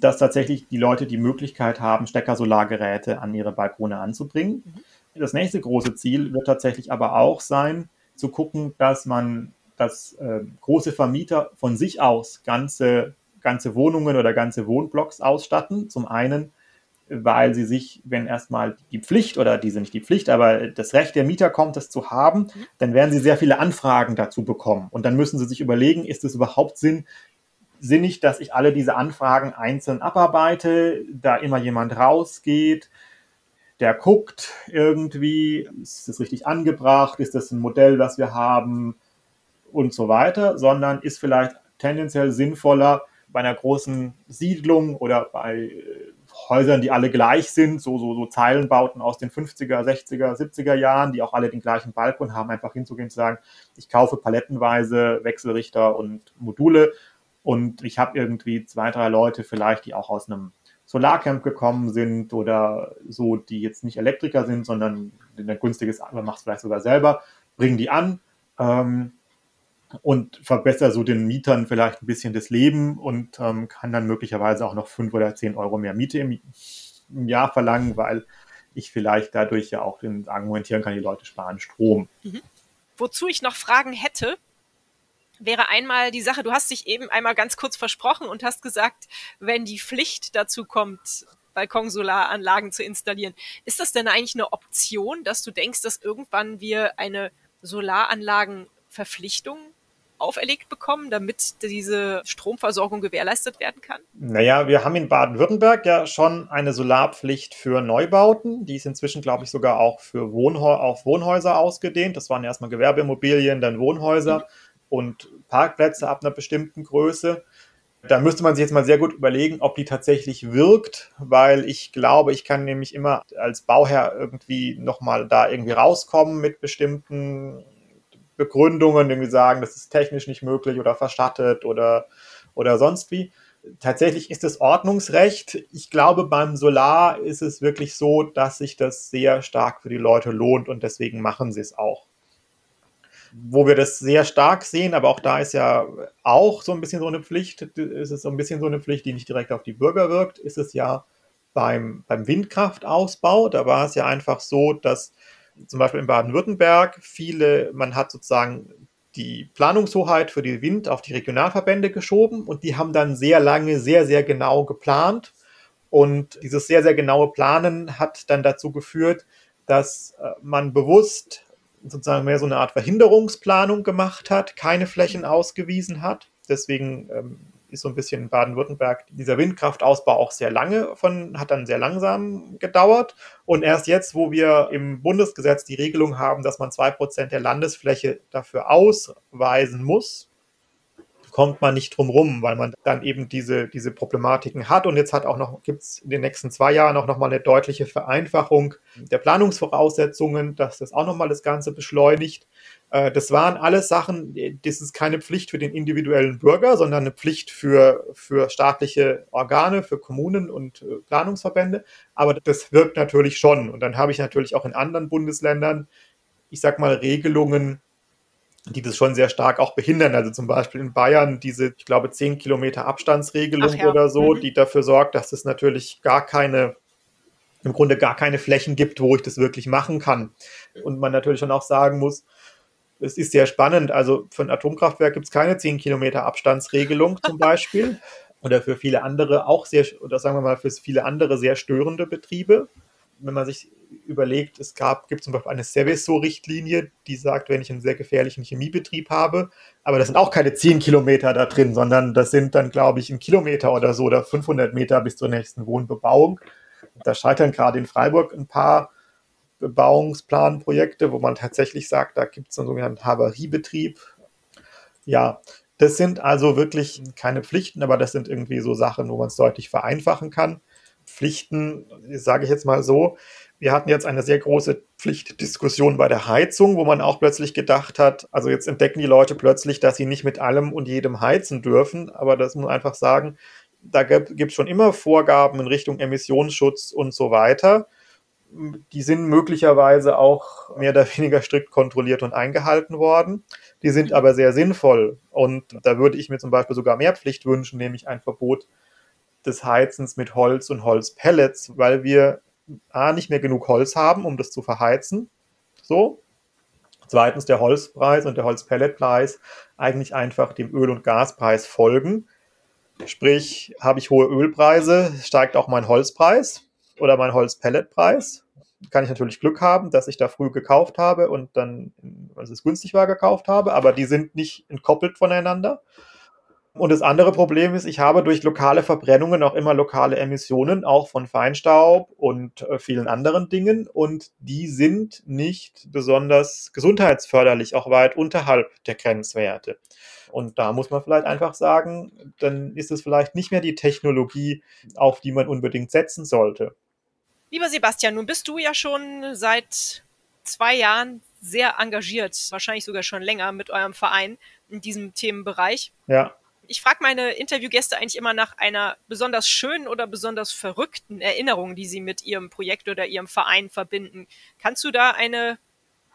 dass tatsächlich die Leute die Möglichkeit haben, Stecker-Solargeräte an ihre Balkone anzubringen. Mhm. Das nächste große Ziel wird tatsächlich aber auch sein, zu gucken, dass man dass äh, große Vermieter von sich aus ganze, ganze Wohnungen oder ganze Wohnblocks ausstatten. Zum einen, weil sie sich, wenn erstmal die Pflicht oder diese nicht die Pflicht, aber das Recht der Mieter kommt, das zu haben, mhm. dann werden sie sehr viele Anfragen dazu bekommen. Und dann müssen sie sich überlegen, ist es überhaupt Sinn, sinnig, dass ich alle diese Anfragen einzeln abarbeite, da immer jemand rausgeht, der guckt irgendwie, ist das richtig angebracht, ist das ein Modell, das wir haben, und so weiter, sondern ist vielleicht tendenziell sinnvoller bei einer großen Siedlung oder bei äh, Häusern, die alle gleich sind, so, so, so Zeilenbauten aus den 50er, 60er, 70er Jahren, die auch alle den gleichen Balkon haben, einfach hinzugehen und zu sagen, ich kaufe palettenweise Wechselrichter und Module und ich habe irgendwie zwei, drei Leute vielleicht, die auch aus einem Solarcamp gekommen sind oder so, die jetzt nicht Elektriker sind, sondern ein günstiges, macht es vielleicht sogar selber, bringen die an, ähm, und verbessere so den Mietern vielleicht ein bisschen das Leben und ähm, kann dann möglicherweise auch noch fünf oder zehn Euro mehr Miete im, im, Jahr verlangen, weil ich vielleicht dadurch ja auch den, argumentieren kann, die Leute sparen Strom. Mhm. Wozu ich noch Fragen hätte, wäre einmal die Sache, du hast dich eben einmal ganz kurz versprochen und hast gesagt, wenn die Pflicht dazu kommt, Balkonsolaranlagen zu installieren, ist das denn eigentlich eine Option, dass du denkst, dass irgendwann wir eine Solaranlagenverpflichtung auferlegt bekommen, damit diese Stromversorgung gewährleistet werden kann? Naja, wir haben in Baden-Württemberg ja schon eine Solarpflicht für Neubauten. Die ist inzwischen, glaube ich, sogar auch für Wohnhäu auf Wohnhäuser ausgedehnt. Das waren erstmal Gewerbeimmobilien, dann Wohnhäuser mhm. Und Parkplätze ab einer bestimmten Größe. Da müsste man sich jetzt mal sehr gut überlegen, ob die tatsächlich wirkt, weil ich glaube, ich kann nämlich immer als Bauherr irgendwie nochmal da irgendwie rauskommen mit bestimmten Begründungen irgendwie sagen, das ist technisch nicht möglich oder verstattet oder, oder sonst wie. Tatsächlich ist es Ordnungsrecht. Ich glaube, beim Solar ist es wirklich so, dass sich das sehr stark für die Leute lohnt und deswegen machen sie es auch. Wo wir das sehr stark sehen, aber auch da ist ja auch so ein bisschen so eine Pflicht, ist es so ein bisschen so eine Pflicht, die nicht direkt auf die Bürger wirkt, ist es ja beim, beim Windkraftausbau. Da war es ja einfach so, dass zum Beispiel in Baden-Württemberg viele, man hat sozusagen die Planungshoheit für die Wind auf die Regionalverbände geschoben und die haben dann sehr lange, sehr, sehr genau geplant. Und dieses sehr, sehr genaue Planen hat dann dazu geführt, dass äh, man bewusst sozusagen mehr so eine Art Verhinderungsplanung gemacht hat, keine Flächen ausgewiesen hat. Deswegen ähm, ist so ein bisschen in Baden-Württemberg dieser Windkraftausbau auch sehr lange von, hat dann sehr langsam gedauert. Und erst jetzt, wo wir im Bundesgesetz die Regelung haben, dass man zwei Prozent der Landesfläche dafür ausweisen muss, kommt man nicht drum rum, weil man dann eben diese, diese Problematiken hat. Und jetzt hat auch noch, gibt es in den nächsten zwei Jahren auch nochmal eine deutliche Vereinfachung der Planungsvoraussetzungen, dass das auch nochmal das Ganze beschleunigt. Äh, das waren alles Sachen, das ist keine Pflicht für den individuellen Bürger, sondern eine Pflicht für, für staatliche Organe, für Kommunen und äh, Planungsverbände. Aber das wirkt natürlich schon. Und dann habe ich natürlich auch in anderen Bundesländern, ich sag mal, Regelungen, die das schon sehr stark auch behindern. Also zum Beispiel in Bayern diese, ich glaube, 10 Kilometer Abstandsregelung ja. oder so, mhm. die dafür sorgt, dass es natürlich gar keine, im Grunde gar keine Flächen gibt, wo ich das wirklich machen kann. Und man natürlich schon auch sagen muss, es ist sehr spannend. Also für ein Atomkraftwerk gibt es keine 10 Kilometer Abstandsregelung zum Beispiel. Oder für viele andere auch sehr, oder sagen wir mal, für viele andere sehr störende Betriebe. Wenn man sich überlegt, es gab, gibt zum Beispiel eine Seveso-Richtlinie, die sagt, wenn ich einen sehr gefährlichen Chemiebetrieb habe, aber das sind auch keine 10 Kilometer da drin, sondern das sind dann, glaube ich, ein Kilometer oder so oder 500 Meter bis zur nächsten Wohnbebauung. Da scheitern gerade in Freiburg ein paar Bebauungsplanprojekte, wo man tatsächlich sagt, da gibt es einen sogenannten Havariebetrieb. Ja, das sind also wirklich keine Pflichten, aber das sind irgendwie so Sachen, wo man es deutlich vereinfachen kann. Pflichten, sage ich jetzt mal so, wir hatten jetzt eine sehr große Pflichtdiskussion bei der Heizung, wo man auch plötzlich gedacht hat, also jetzt entdecken die Leute plötzlich, dass sie nicht mit allem und jedem heizen dürfen, aber das muss man einfach sagen, da gibt es schon immer Vorgaben in Richtung Emissionsschutz und so weiter die sind möglicherweise auch mehr oder weniger strikt kontrolliert und eingehalten worden. Die sind aber sehr sinnvoll. Und da würde ich mir zum Beispiel sogar mehr Pflicht wünschen, nämlich ein Verbot des Heizens mit Holz und Holzpellets, weil wir A, nicht mehr genug Holz haben, um das zu verheizen. So. Zweitens der Holzpreis und der Holzpelletpreis eigentlich einfach dem Öl- und Gaspreis folgen. Sprich, habe ich hohe Ölpreise, steigt auch mein Holzpreis oder mein Holzpelletpreis. Kann ich natürlich Glück haben, dass ich da früh gekauft habe und dann, als es günstig war, gekauft habe, aber die sind nicht entkoppelt voneinander. Und das andere Problem ist, ich habe durch lokale Verbrennungen auch immer lokale Emissionen, auch von Feinstaub und äh, vielen anderen Dingen. Und die sind nicht besonders gesundheitsförderlich, auch weit unterhalb der Grenzwerte. Und da muss man vielleicht einfach sagen, dann ist es vielleicht nicht mehr die Technologie, auf die man unbedingt setzen sollte. Lieber Sebastian, nun bist du ja schon seit zwei Jahren sehr engagiert, wahrscheinlich sogar schon länger mit eurem Verein in diesem Themenbereich. Ja. Ich frage meine Interviewgäste eigentlich immer nach einer besonders schönen oder besonders verrückten Erinnerung, die sie mit ihrem Projekt oder ihrem Verein verbinden. Kannst du da eine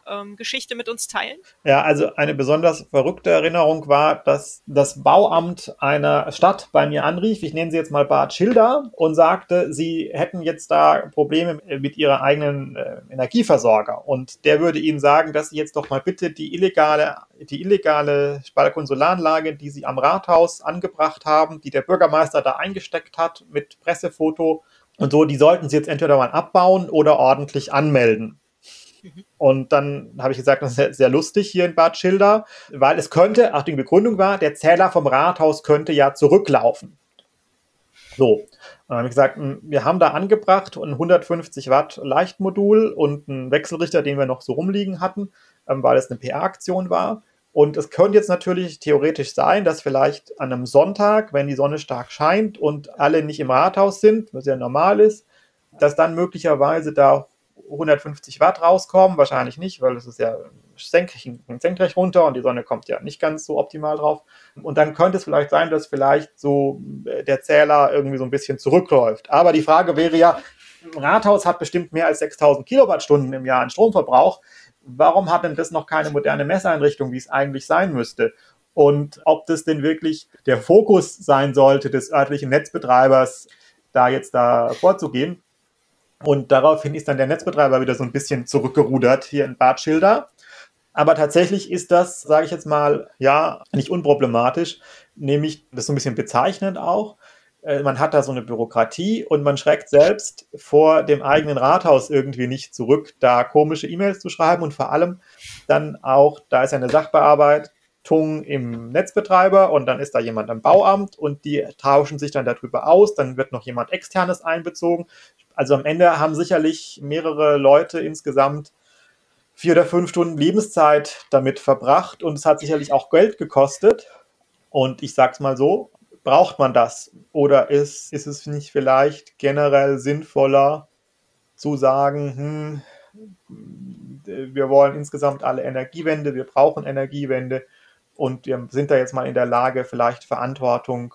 ähm, Geschichte mit uns teilen? Ja, also eine besonders verrückte Erinnerung war, dass das Bauamt einer Stadt bei mir anrief, ich nenne sie jetzt mal Bad Schilder, und sagte, sie hätten jetzt da Probleme mit ihrer eigenen äh, Energieversorger. Und der würde ihnen sagen, dass sie jetzt doch mal bitte die illegale, die illegale Balkonsolaranlage, die sie am Rathaus angebracht haben, die der Bürgermeister da eingesteckt hat mit Pressefoto und so, die sollten sie jetzt entweder mal abbauen oder ordentlich anmelden. Und dann habe ich gesagt, das ist sehr, lustig hier in Bad Schilder, weil es könnte, ach, die Begründung war, der Zähler vom Rathaus könnte ja zurücklaufen. So, und dann habe ich gesagt, hm, wir haben da angebracht ein 150 Watt Leichtmodul und einen Wechselrichter, den wir noch so rumliegen hatten, ähm, weil es eine PR-Aktion war. Und es könnte jetzt natürlich theoretisch sein, dass vielleicht an einem Sonntag, wenn die Sonne stark scheint und alle nicht im Rathaus sind, was ja normal ist, dass dann möglicherweise da 150 Watt rauskommen, wahrscheinlich nicht, weil es ist ja senkrecht, senkrecht runter und die Sonne kommt ja nicht ganz so optimal drauf. Und dann könnte es vielleicht sein, dass vielleicht so äh, der Zähler irgendwie so ein bisschen zurückläuft. Aber die Frage wäre ja, ein Rathaus hat bestimmt mehr als 6000 Kilowattstunden im Jahr an Stromverbrauch. Warum hat denn das noch keine moderne Messeinrichtung, wie es eigentlich sein müsste? Und ob das denn wirklich der Fokus sein sollte des örtlichen Netzbetreibers, da jetzt da vorzugehen. Und daraufhin ist dann der Netzbetreiber wieder so ein bisschen zurückgerudert hier in Bad Schilder. Aber tatsächlich ist das, sage ich jetzt mal, ja, nicht unproblematisch, nämlich das ist so ein bisschen bezeichnend auch. Äh, man hat da so eine Bürokratie und man schreckt selbst vor dem eigenen Rathaus irgendwie nicht zurück, da komische E-Mails zu schreiben und vor allem dann auch, da ist ja eine Sachbearbeitung im Netzbetreiber und dann ist da jemand am Bauamt und die tauschen sich dann darüber aus, dann wird noch jemand externes einbezogen. Also am Ende haben sicherlich mehrere Leute insgesamt vier oder fünf Stunden Lebenszeit damit verbracht und es hat sicherlich auch Geld gekostet. Und ich sag's mal so, braucht man das? Oder ist, ist es nicht vielleicht generell sinnvoller zu sagen, hm, wir wollen insgesamt alle Energiewende, wir brauchen Energiewende und wir sind da jetzt mal in der Lage, vielleicht Verantwortung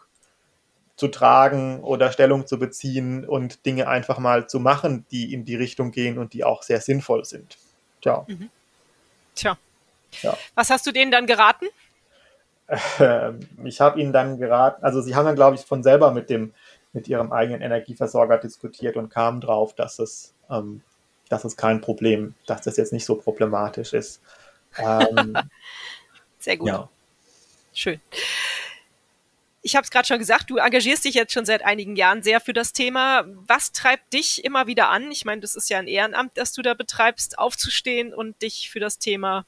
zu tragen oder Stellung zu beziehen und Dinge einfach mal zu machen, die in die Richtung gehen und die auch sehr sinnvoll sind. Tja. Mhm. Tja. Ja. Was hast du denen dann geraten? Ähm, ich habe ihnen dann geraten, also sie haben dann, glaube ich, von selber mit dem mit ihrem eigenen Energieversorger diskutiert und kamen drauf, dass es, ähm, dass es kein Problem, dass das jetzt nicht so problematisch ist. Ähm, Sehr gut. Ja. Schön. Ich habe es gerade schon gesagt, du engagierst dich jetzt schon seit einigen Jahren sehr für das Thema. Was treibt dich immer wieder an? Ich meine, das ist ja ein Ehrenamt, das du da betreibst, aufzustehen und dich für das Thema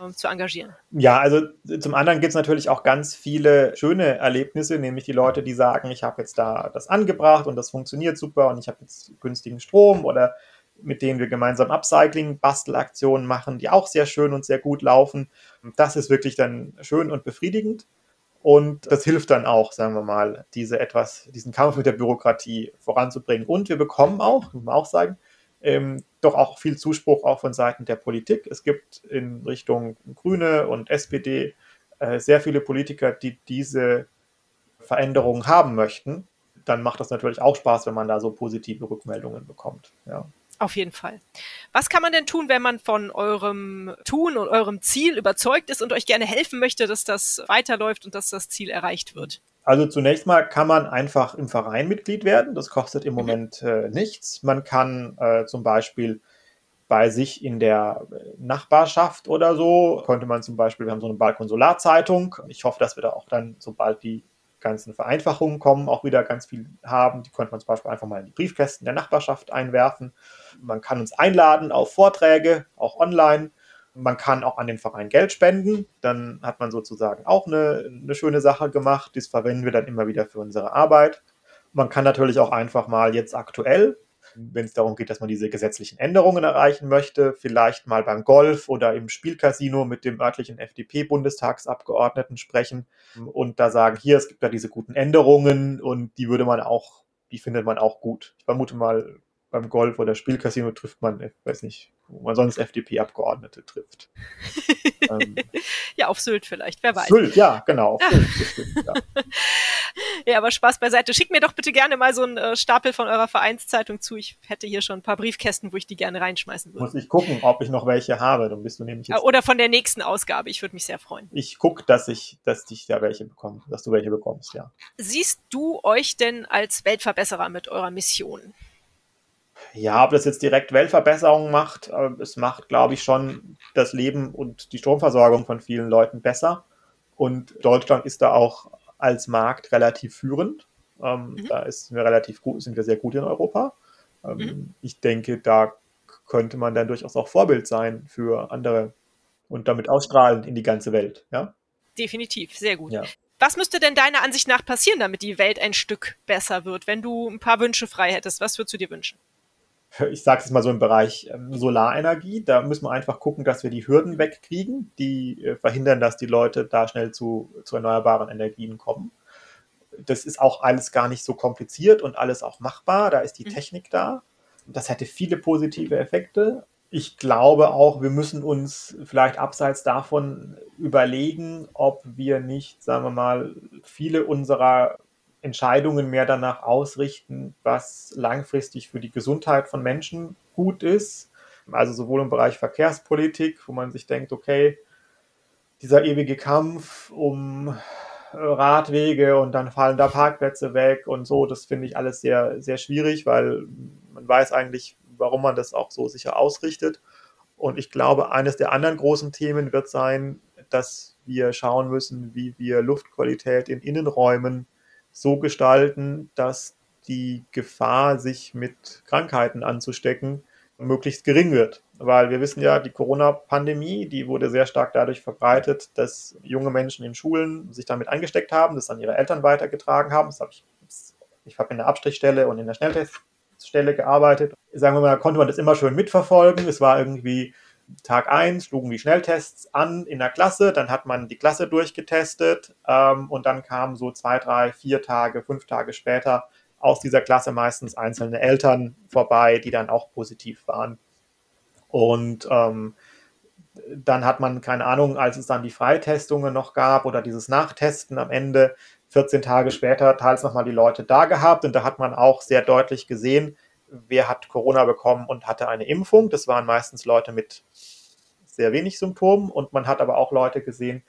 ähm, zu engagieren. Ja, also zum anderen gibt es natürlich auch ganz viele schöne Erlebnisse, nämlich die Leute, die sagen, ich habe jetzt da das angebracht und das funktioniert super und ich habe jetzt günstigen Strom oder mit denen wir gemeinsam Upcycling, Bastelaktionen machen, die auch sehr schön und sehr gut laufen. Das ist wirklich dann schön und befriedigend. Und das hilft dann auch, sagen wir mal, diese etwas, diesen Kampf mit der Bürokratie voranzubringen. Und wir bekommen auch, muss man auch sagen, ähm, doch auch viel Zuspruch auch von Seiten der Politik. Es gibt in Richtung Grüne und SPD äh, sehr viele Politiker, die diese Veränderungen haben möchten. Dann macht das natürlich auch Spaß, wenn man da so positive Rückmeldungen bekommt. Ja. Auf jeden Fall. Was kann man denn tun, wenn man von eurem Tun und eurem Ziel überzeugt ist und euch gerne helfen möchte, dass das weiterläuft und dass das Ziel erreicht wird? Also zunächst mal kann man einfach im Verein Mitglied werden. Das kostet im mhm. Moment äh, nichts. Man kann äh, zum Beispiel bei sich in der Nachbarschaft oder so, könnte man zum Beispiel, wir haben so eine Balkonsolarzeitung. Ich hoffe, dass wir da auch dann, sobald die ganzen Vereinfachungen kommen, auch wieder ganz viel haben. Die könnte man zum Beispiel einfach mal in die Briefkästen der Nachbarschaft einwerfen. Man kann uns einladen auf Vorträge, auch online. Man kann auch an den Verein Geld spenden. Dann hat man sozusagen auch eine, eine schöne Sache gemacht. Das verwenden wir dann immer wieder für unsere Arbeit. Man kann natürlich auch einfach mal jetzt aktuell, wenn es darum geht, dass man diese gesetzlichen Änderungen erreichen möchte, vielleicht mal beim Golf oder im Spielcasino mit dem örtlichen FDP-Bundestagsabgeordneten sprechen und da sagen, hier, es gibt da diese guten Änderungen und die würde man auch, die findet man auch gut. Ich vermute mal, beim Golf oder Spielcasino trifft man, ich weiß nicht, wo man sonst FDP-Abgeordnete trifft. ähm, ja, auf Sylt vielleicht, wer weiß. Sylt, ja, genau. Sylt, bestimmt, ja. ja, aber Spaß beiseite. Schickt mir doch bitte gerne mal so einen äh, Stapel von eurer Vereinszeitung zu. Ich hätte hier schon ein paar Briefkästen, wo ich die gerne reinschmeißen würde. Muss ich gucken, ob ich noch welche habe. Dann bist du nämlich jetzt Oder von der nächsten Ausgabe. Ich würde mich sehr freuen. Ich gucke, dass ich, dass ich da welche bekomme, dass du welche bekommst, ja. Siehst du euch denn als Weltverbesserer mit eurer Mission? ja, ob das jetzt direkt Weltverbesserung macht, es macht, glaube ich, schon das Leben und die Stromversorgung von vielen Leuten besser. Und Deutschland ist da auch als Markt relativ führend. Ähm, mhm. Da ist, sind wir relativ gut, sind wir sehr gut in Europa. Ähm, mhm. Ich denke, da könnte man dann durchaus auch Vorbild sein für andere und damit ausstrahlen in die ganze Welt. Ja? Definitiv, sehr gut. Ja. Was müsste denn deiner Ansicht nach passieren, damit die Welt ein Stück besser wird? Wenn du ein paar Wünsche frei hättest, was würdest du dir wünschen? Ich sage es mal so im Bereich ähm, Solarenergie, da müssen wir einfach gucken, dass wir die Hürden wegkriegen, die äh, verhindern, dass die Leute da schnell zu, zu erneuerbaren Energien kommen. Das ist auch alles gar nicht so kompliziert und alles auch machbar. Da ist die mhm. Technik da. Das hätte viele positive Effekte. Ich glaube auch, wir müssen uns vielleicht abseits davon überlegen, ob wir nicht, sagen wir mal, viele unserer Entscheidungen mehr danach ausrichten, was langfristig für die Gesundheit von Menschen gut ist. Also sowohl im Bereich Verkehrspolitik, wo man sich denkt, okay, dieser ewige Kampf um äh, Radwege und dann fallen da Parkplätze weg und so, das finde ich alles sehr, sehr schwierig, weil man weiß eigentlich, warum man das auch so sicher ausrichtet. Und ich glaube, eines der anderen großen Themen wird sein, dass wir schauen müssen, wie wir Luftqualität in Innenräumen so gestalten, dass die Gefahr, sich mit Krankheiten anzustecken, möglichst gering wird. Weil wir wissen ja, die Corona-Pandemie, die wurde sehr stark dadurch verbreitet, dass junge Menschen in Schulen sich damit eingesteckt haben, das an ihre Eltern weitergetragen haben. Das habe ich, ich habe in der Abstrichstelle und in der Schnellteststelle gearbeitet. Sagen wir mal, konnte man das immer schön mitverfolgen. Es war irgendwie Tag 1 schlugen die Schnelltests an in der Klasse, dann hat man die Klasse durchgetestet ähm, und dann kamen so zwei, drei, vier Tage, fünf Tage später aus dieser Klasse meistens einzelne Eltern vorbei, die dann auch positiv waren. Und ähm, dann hat man, keine Ahnung, als es dann die Freitestungen noch gab oder dieses Nachtesten am Ende, 14 Tage später teils nochmal die Leute da gehabt und da hat man auch sehr deutlich gesehen, wer hat Corona bekommen und hatte eine Impfung. Das waren meistens Leute mit sehr wenig Symptomen und man hat aber auch Leute gesehen,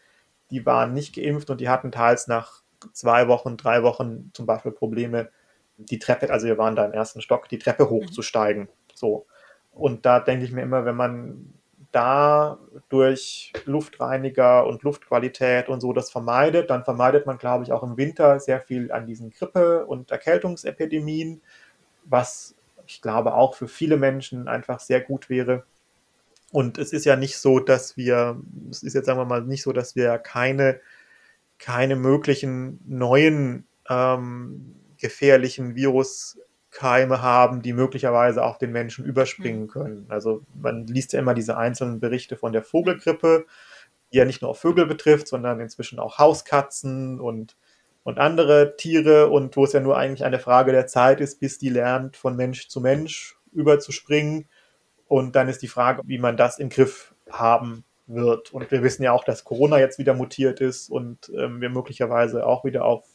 die waren nicht geimpft und die hatten teils nach zwei Wochen, drei Wochen zum Beispiel Probleme, die Treppe, also wir waren da im ersten Stock, die Treppe mhm. hochzusteigen. So. Und da denke ich mir immer, wenn man da durch Luftreiniger und Luftqualität und so das vermeidet, dann vermeidet man, glaube ich, auch im Winter sehr viel an diesen Grippe- und Erkältungsepidemien, was ich glaube auch für viele Menschen einfach sehr gut wäre. Und es ist ja nicht so, dass wir, es ist jetzt sagen wir mal nicht so, dass wir keine, keine möglichen neuen ähm, gefährlichen Viruskeime haben, die möglicherweise auf den Menschen überspringen mhm. können. Also man liest ja immer diese einzelnen Berichte von der Vogelgrippe, die ja nicht nur auf Vögel betrifft, sondern inzwischen auch Hauskatzen und, und andere Tiere und wo es ja nur eigentlich eine Frage der Zeit ist, bis die lernt, von Mensch zu Mensch überzuspringen. Und dann ist die Frage, wie man das im Griff haben wird. Und wir wissen ja auch, dass Corona jetzt wieder mutiert ist und ähm, wir möglicherweise auch wieder auf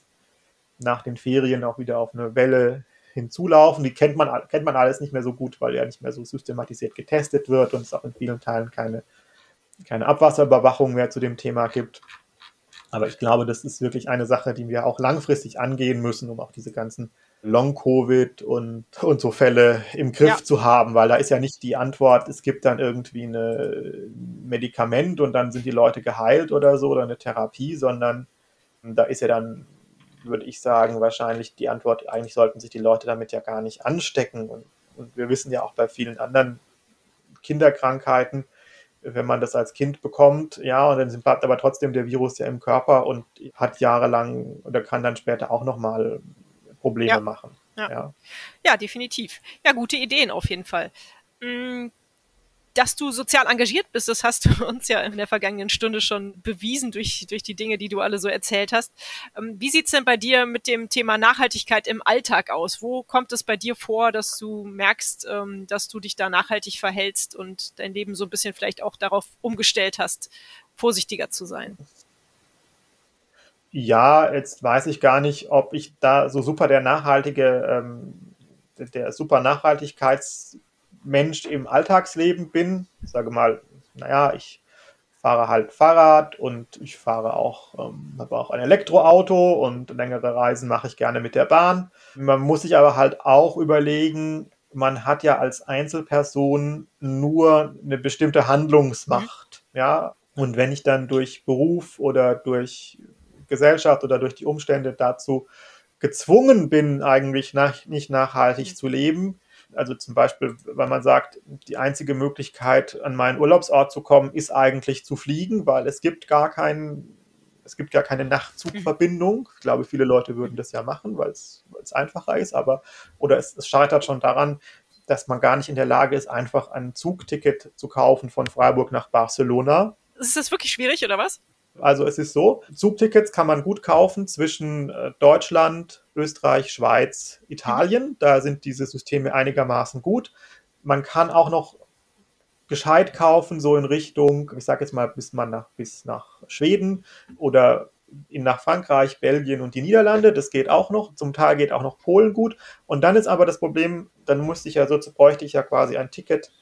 nach den Ferien auch wieder auf eine Welle hinzulaufen. Die kennt man, kennt man alles nicht mehr so gut, weil ja nicht mehr so systematisiert getestet wird und es auch in vielen Teilen keine, keine Abwasserüberwachung mehr zu dem Thema gibt. Aber ich glaube, das ist wirklich eine Sache, die wir auch langfristig angehen müssen, um auch diese ganzen Long-Covid und, und so Fälle im Griff ja. zu haben, weil da ist ja nicht die Antwort, es gibt dann irgendwie ein Medikament und dann sind die Leute geheilt oder so oder eine Therapie, sondern da ist ja dann würde ich sagen, wahrscheinlich die Antwort, eigentlich sollten sich die Leute damit ja gar nicht anstecken. Und, und wir wissen ja auch bei vielen anderen Kinderkrankheiten, wenn man das als Kind bekommt, ja, und dann bleibt aber trotzdem der Virus ja im Körper und hat jahrelang oder kann dann später auch nochmal Probleme ja. machen. Ja. ja. Ja. definitiv. Ja, gute Ideen auf jeden Fall. Mm, dass du sozial engagiert bist, das hast du uns ja in der vergangenen Stunde schon bewiesen durch, durch die Dinge, die du alle so erzählt hast. Ähm, wie sieht's denn bei dir mit dem Thema Nachhaltigkeit im Alltag aus? Wo kommt es bei dir vor, dass du merkst, ähm, dass du dich da nachhaltig verhältst und dein Leben so ein bisschen vielleicht auch darauf umgestellt hast, vorsichtiger zu sein? Ja, jetzt weiß ich gar nicht, ob ich da so super der nachhaltige, ähm, der super Nachhaltigkeits Mensch im Alltagsleben bin. Ich sage mal, naja, ich fahre halt Fahrrad und ich fahre auch, ähm, habe auch ein Elektroauto und längere Reisen mache ich gerne mit der Bahn. Man muss sich aber halt auch überlegen, man hat ja als Einzelperson nur eine bestimmte Handlungsmacht, mhm. ja. Und wenn ich dann durch Beruf oder durch Gesellschaft oder durch die Umstände dazu gezwungen bin, eigentlich nach, nicht nachhaltig zu leben, also zum Beispiel, wenn man sagt, die einzige Möglichkeit, an meinen Urlaubsort zu kommen, ist eigentlich zu fliegen, weil es gibt gar keinen, es gibt gar keine Nachtzugverbindung. Ich glaube, viele Leute würden das ja machen, weil es, weil es einfacher ist, aber oder es, es scheitert schon daran, dass man gar nicht in der Lage ist, einfach ein Zugticket zu kaufen von Freiburg nach Barcelona. Ist das wirklich schwierig oder was? Also es ist so, Zugtickets kann man gut kaufen zwischen äh, Deutschland, Österreich, Schweiz, Italien. Da sind diese Systeme einigermaßen gut. Man kann auch noch gescheit kaufen, so in Richtung, ich sage jetzt mal, bis man nach, bis nach Schweden oder in, nach Frankreich, Belgien und die Niederlande. Das geht auch noch. Zum Teil geht auch noch Polen gut. Und dann ist aber das Problem, dann musste ich ja so, bräuchte ich ja quasi ein Ticket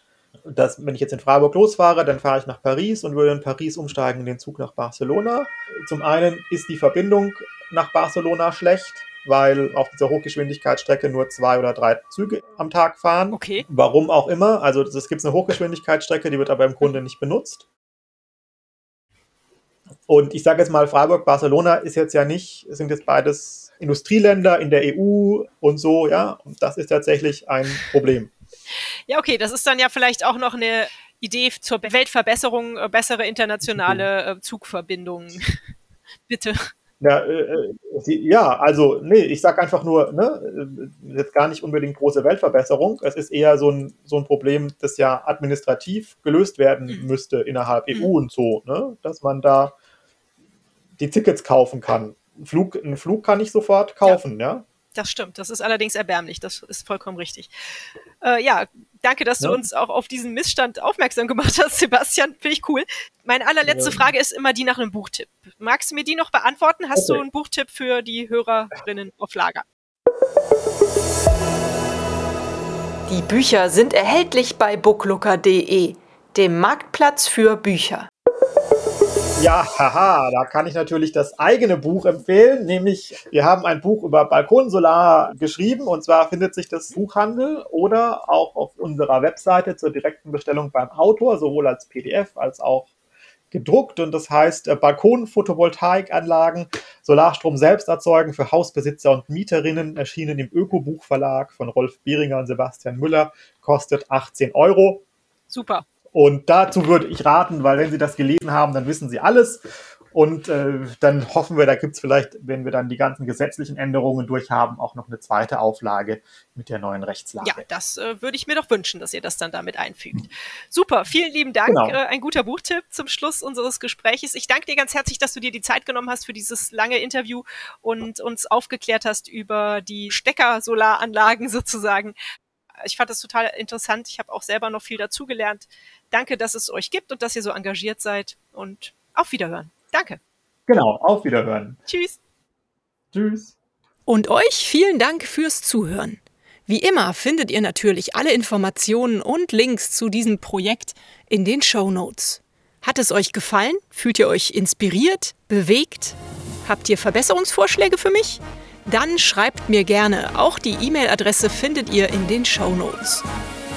dass, wenn ich jetzt in Freiburg losfahre, dann fahre ich nach Paris und würde in Paris umsteigen in den Zug nach Barcelona. Zum einen ist die Verbindung nach Barcelona schlecht, weil auf dieser Hochgeschwindigkeitsstrecke nur zwei oder drei Züge am Tag fahren. Okay. Warum auch immer. Also es gibt eine Hochgeschwindigkeitsstrecke, die wird aber im Grunde nicht benutzt. Und ich sage jetzt mal, Freiburg, Barcelona ist jetzt ja nicht, sind jetzt beides Industrieländer in der EU und so, ja. Und das ist tatsächlich ein Problem. Ja, okay, das ist dann ja vielleicht auch noch eine Idee zur Weltverbesserung, äh, bessere internationale äh, Zugverbindungen. Bitte. Ja, äh, ja, also, nee, ich sage einfach nur, ne, jetzt gar nicht unbedingt große Weltverbesserung. Es ist eher so ein, so ein Problem, das ja administrativ gelöst werden mhm. müsste innerhalb mhm. EU und so, ne, dass man da die Tickets kaufen kann. Ein Flug, einen Flug kann ich sofort kaufen, ja. ja? Das stimmt. Das ist allerdings erbärmlich. Das ist vollkommen richtig. Äh, ja, danke, dass ja. du uns auch auf diesen Missstand aufmerksam gemacht hast, Sebastian. Finde ich cool. Meine allerletzte ja. Frage ist immer die nach einem Buchtipp. Magst du mir die noch beantworten? Hast okay. du einen Buchtipp für die Hörerinnen auf Lager? Die Bücher sind erhältlich bei booklooker.de, dem Marktplatz für Bücher. Ja, haha, da kann ich natürlich das eigene Buch empfehlen, nämlich wir haben ein Buch über Balkonsolar geschrieben und zwar findet sich das Buchhandel oder auch auf unserer Webseite zur direkten Bestellung beim Autor, sowohl als PDF als auch gedruckt und das heißt äh, Balkon-Photovoltaikanlagen, Solarstrom selbst erzeugen für Hausbesitzer und Mieterinnen, erschienen im Öko-Buchverlag von Rolf Bieringer und Sebastian Müller, kostet 18 Euro. Super. Und dazu würde ich raten, weil wenn Sie das gelesen haben, dann wissen Sie alles. Und äh, dann hoffen wir, da gibt es vielleicht, wenn wir dann die ganzen gesetzlichen Änderungen durchhaben, auch noch eine zweite Auflage mit der neuen Rechtslage. Ja, das äh, würde ich mir doch wünschen, dass ihr das dann damit einfügt. Super, vielen lieben Dank. Genau. Äh, ein guter Buchtipp zum Schluss unseres Gespräches. Ich danke dir ganz herzlich, dass du dir die Zeit genommen hast für dieses lange Interview und uns aufgeklärt hast über die Stecker-Solaranlagen sozusagen ich fand das total interessant. Ich habe auch selber noch viel dazugelernt. Danke, dass es euch gibt und dass ihr so engagiert seid. Und auf Wiederhören. Danke. Genau, auf Wiederhören. Tschüss. Tschüss. Und euch vielen Dank fürs Zuhören. Wie immer findet ihr natürlich alle Informationen und Links zu diesem Projekt in den Show Notes. Hat es euch gefallen? Fühlt ihr euch inspiriert? Bewegt? Habt ihr Verbesserungsvorschläge für mich? Dann schreibt mir gerne. Auch die E-Mail-Adresse findet ihr in den Show Notes.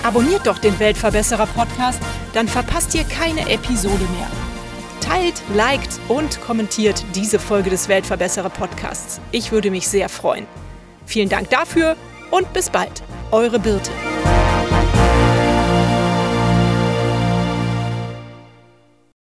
Abonniert doch den Weltverbesserer Podcast, dann verpasst ihr keine Episode mehr. Teilt, liked und kommentiert diese Folge des Weltverbesserer Podcasts. Ich würde mich sehr freuen. Vielen Dank dafür und bis bald. Eure Birte.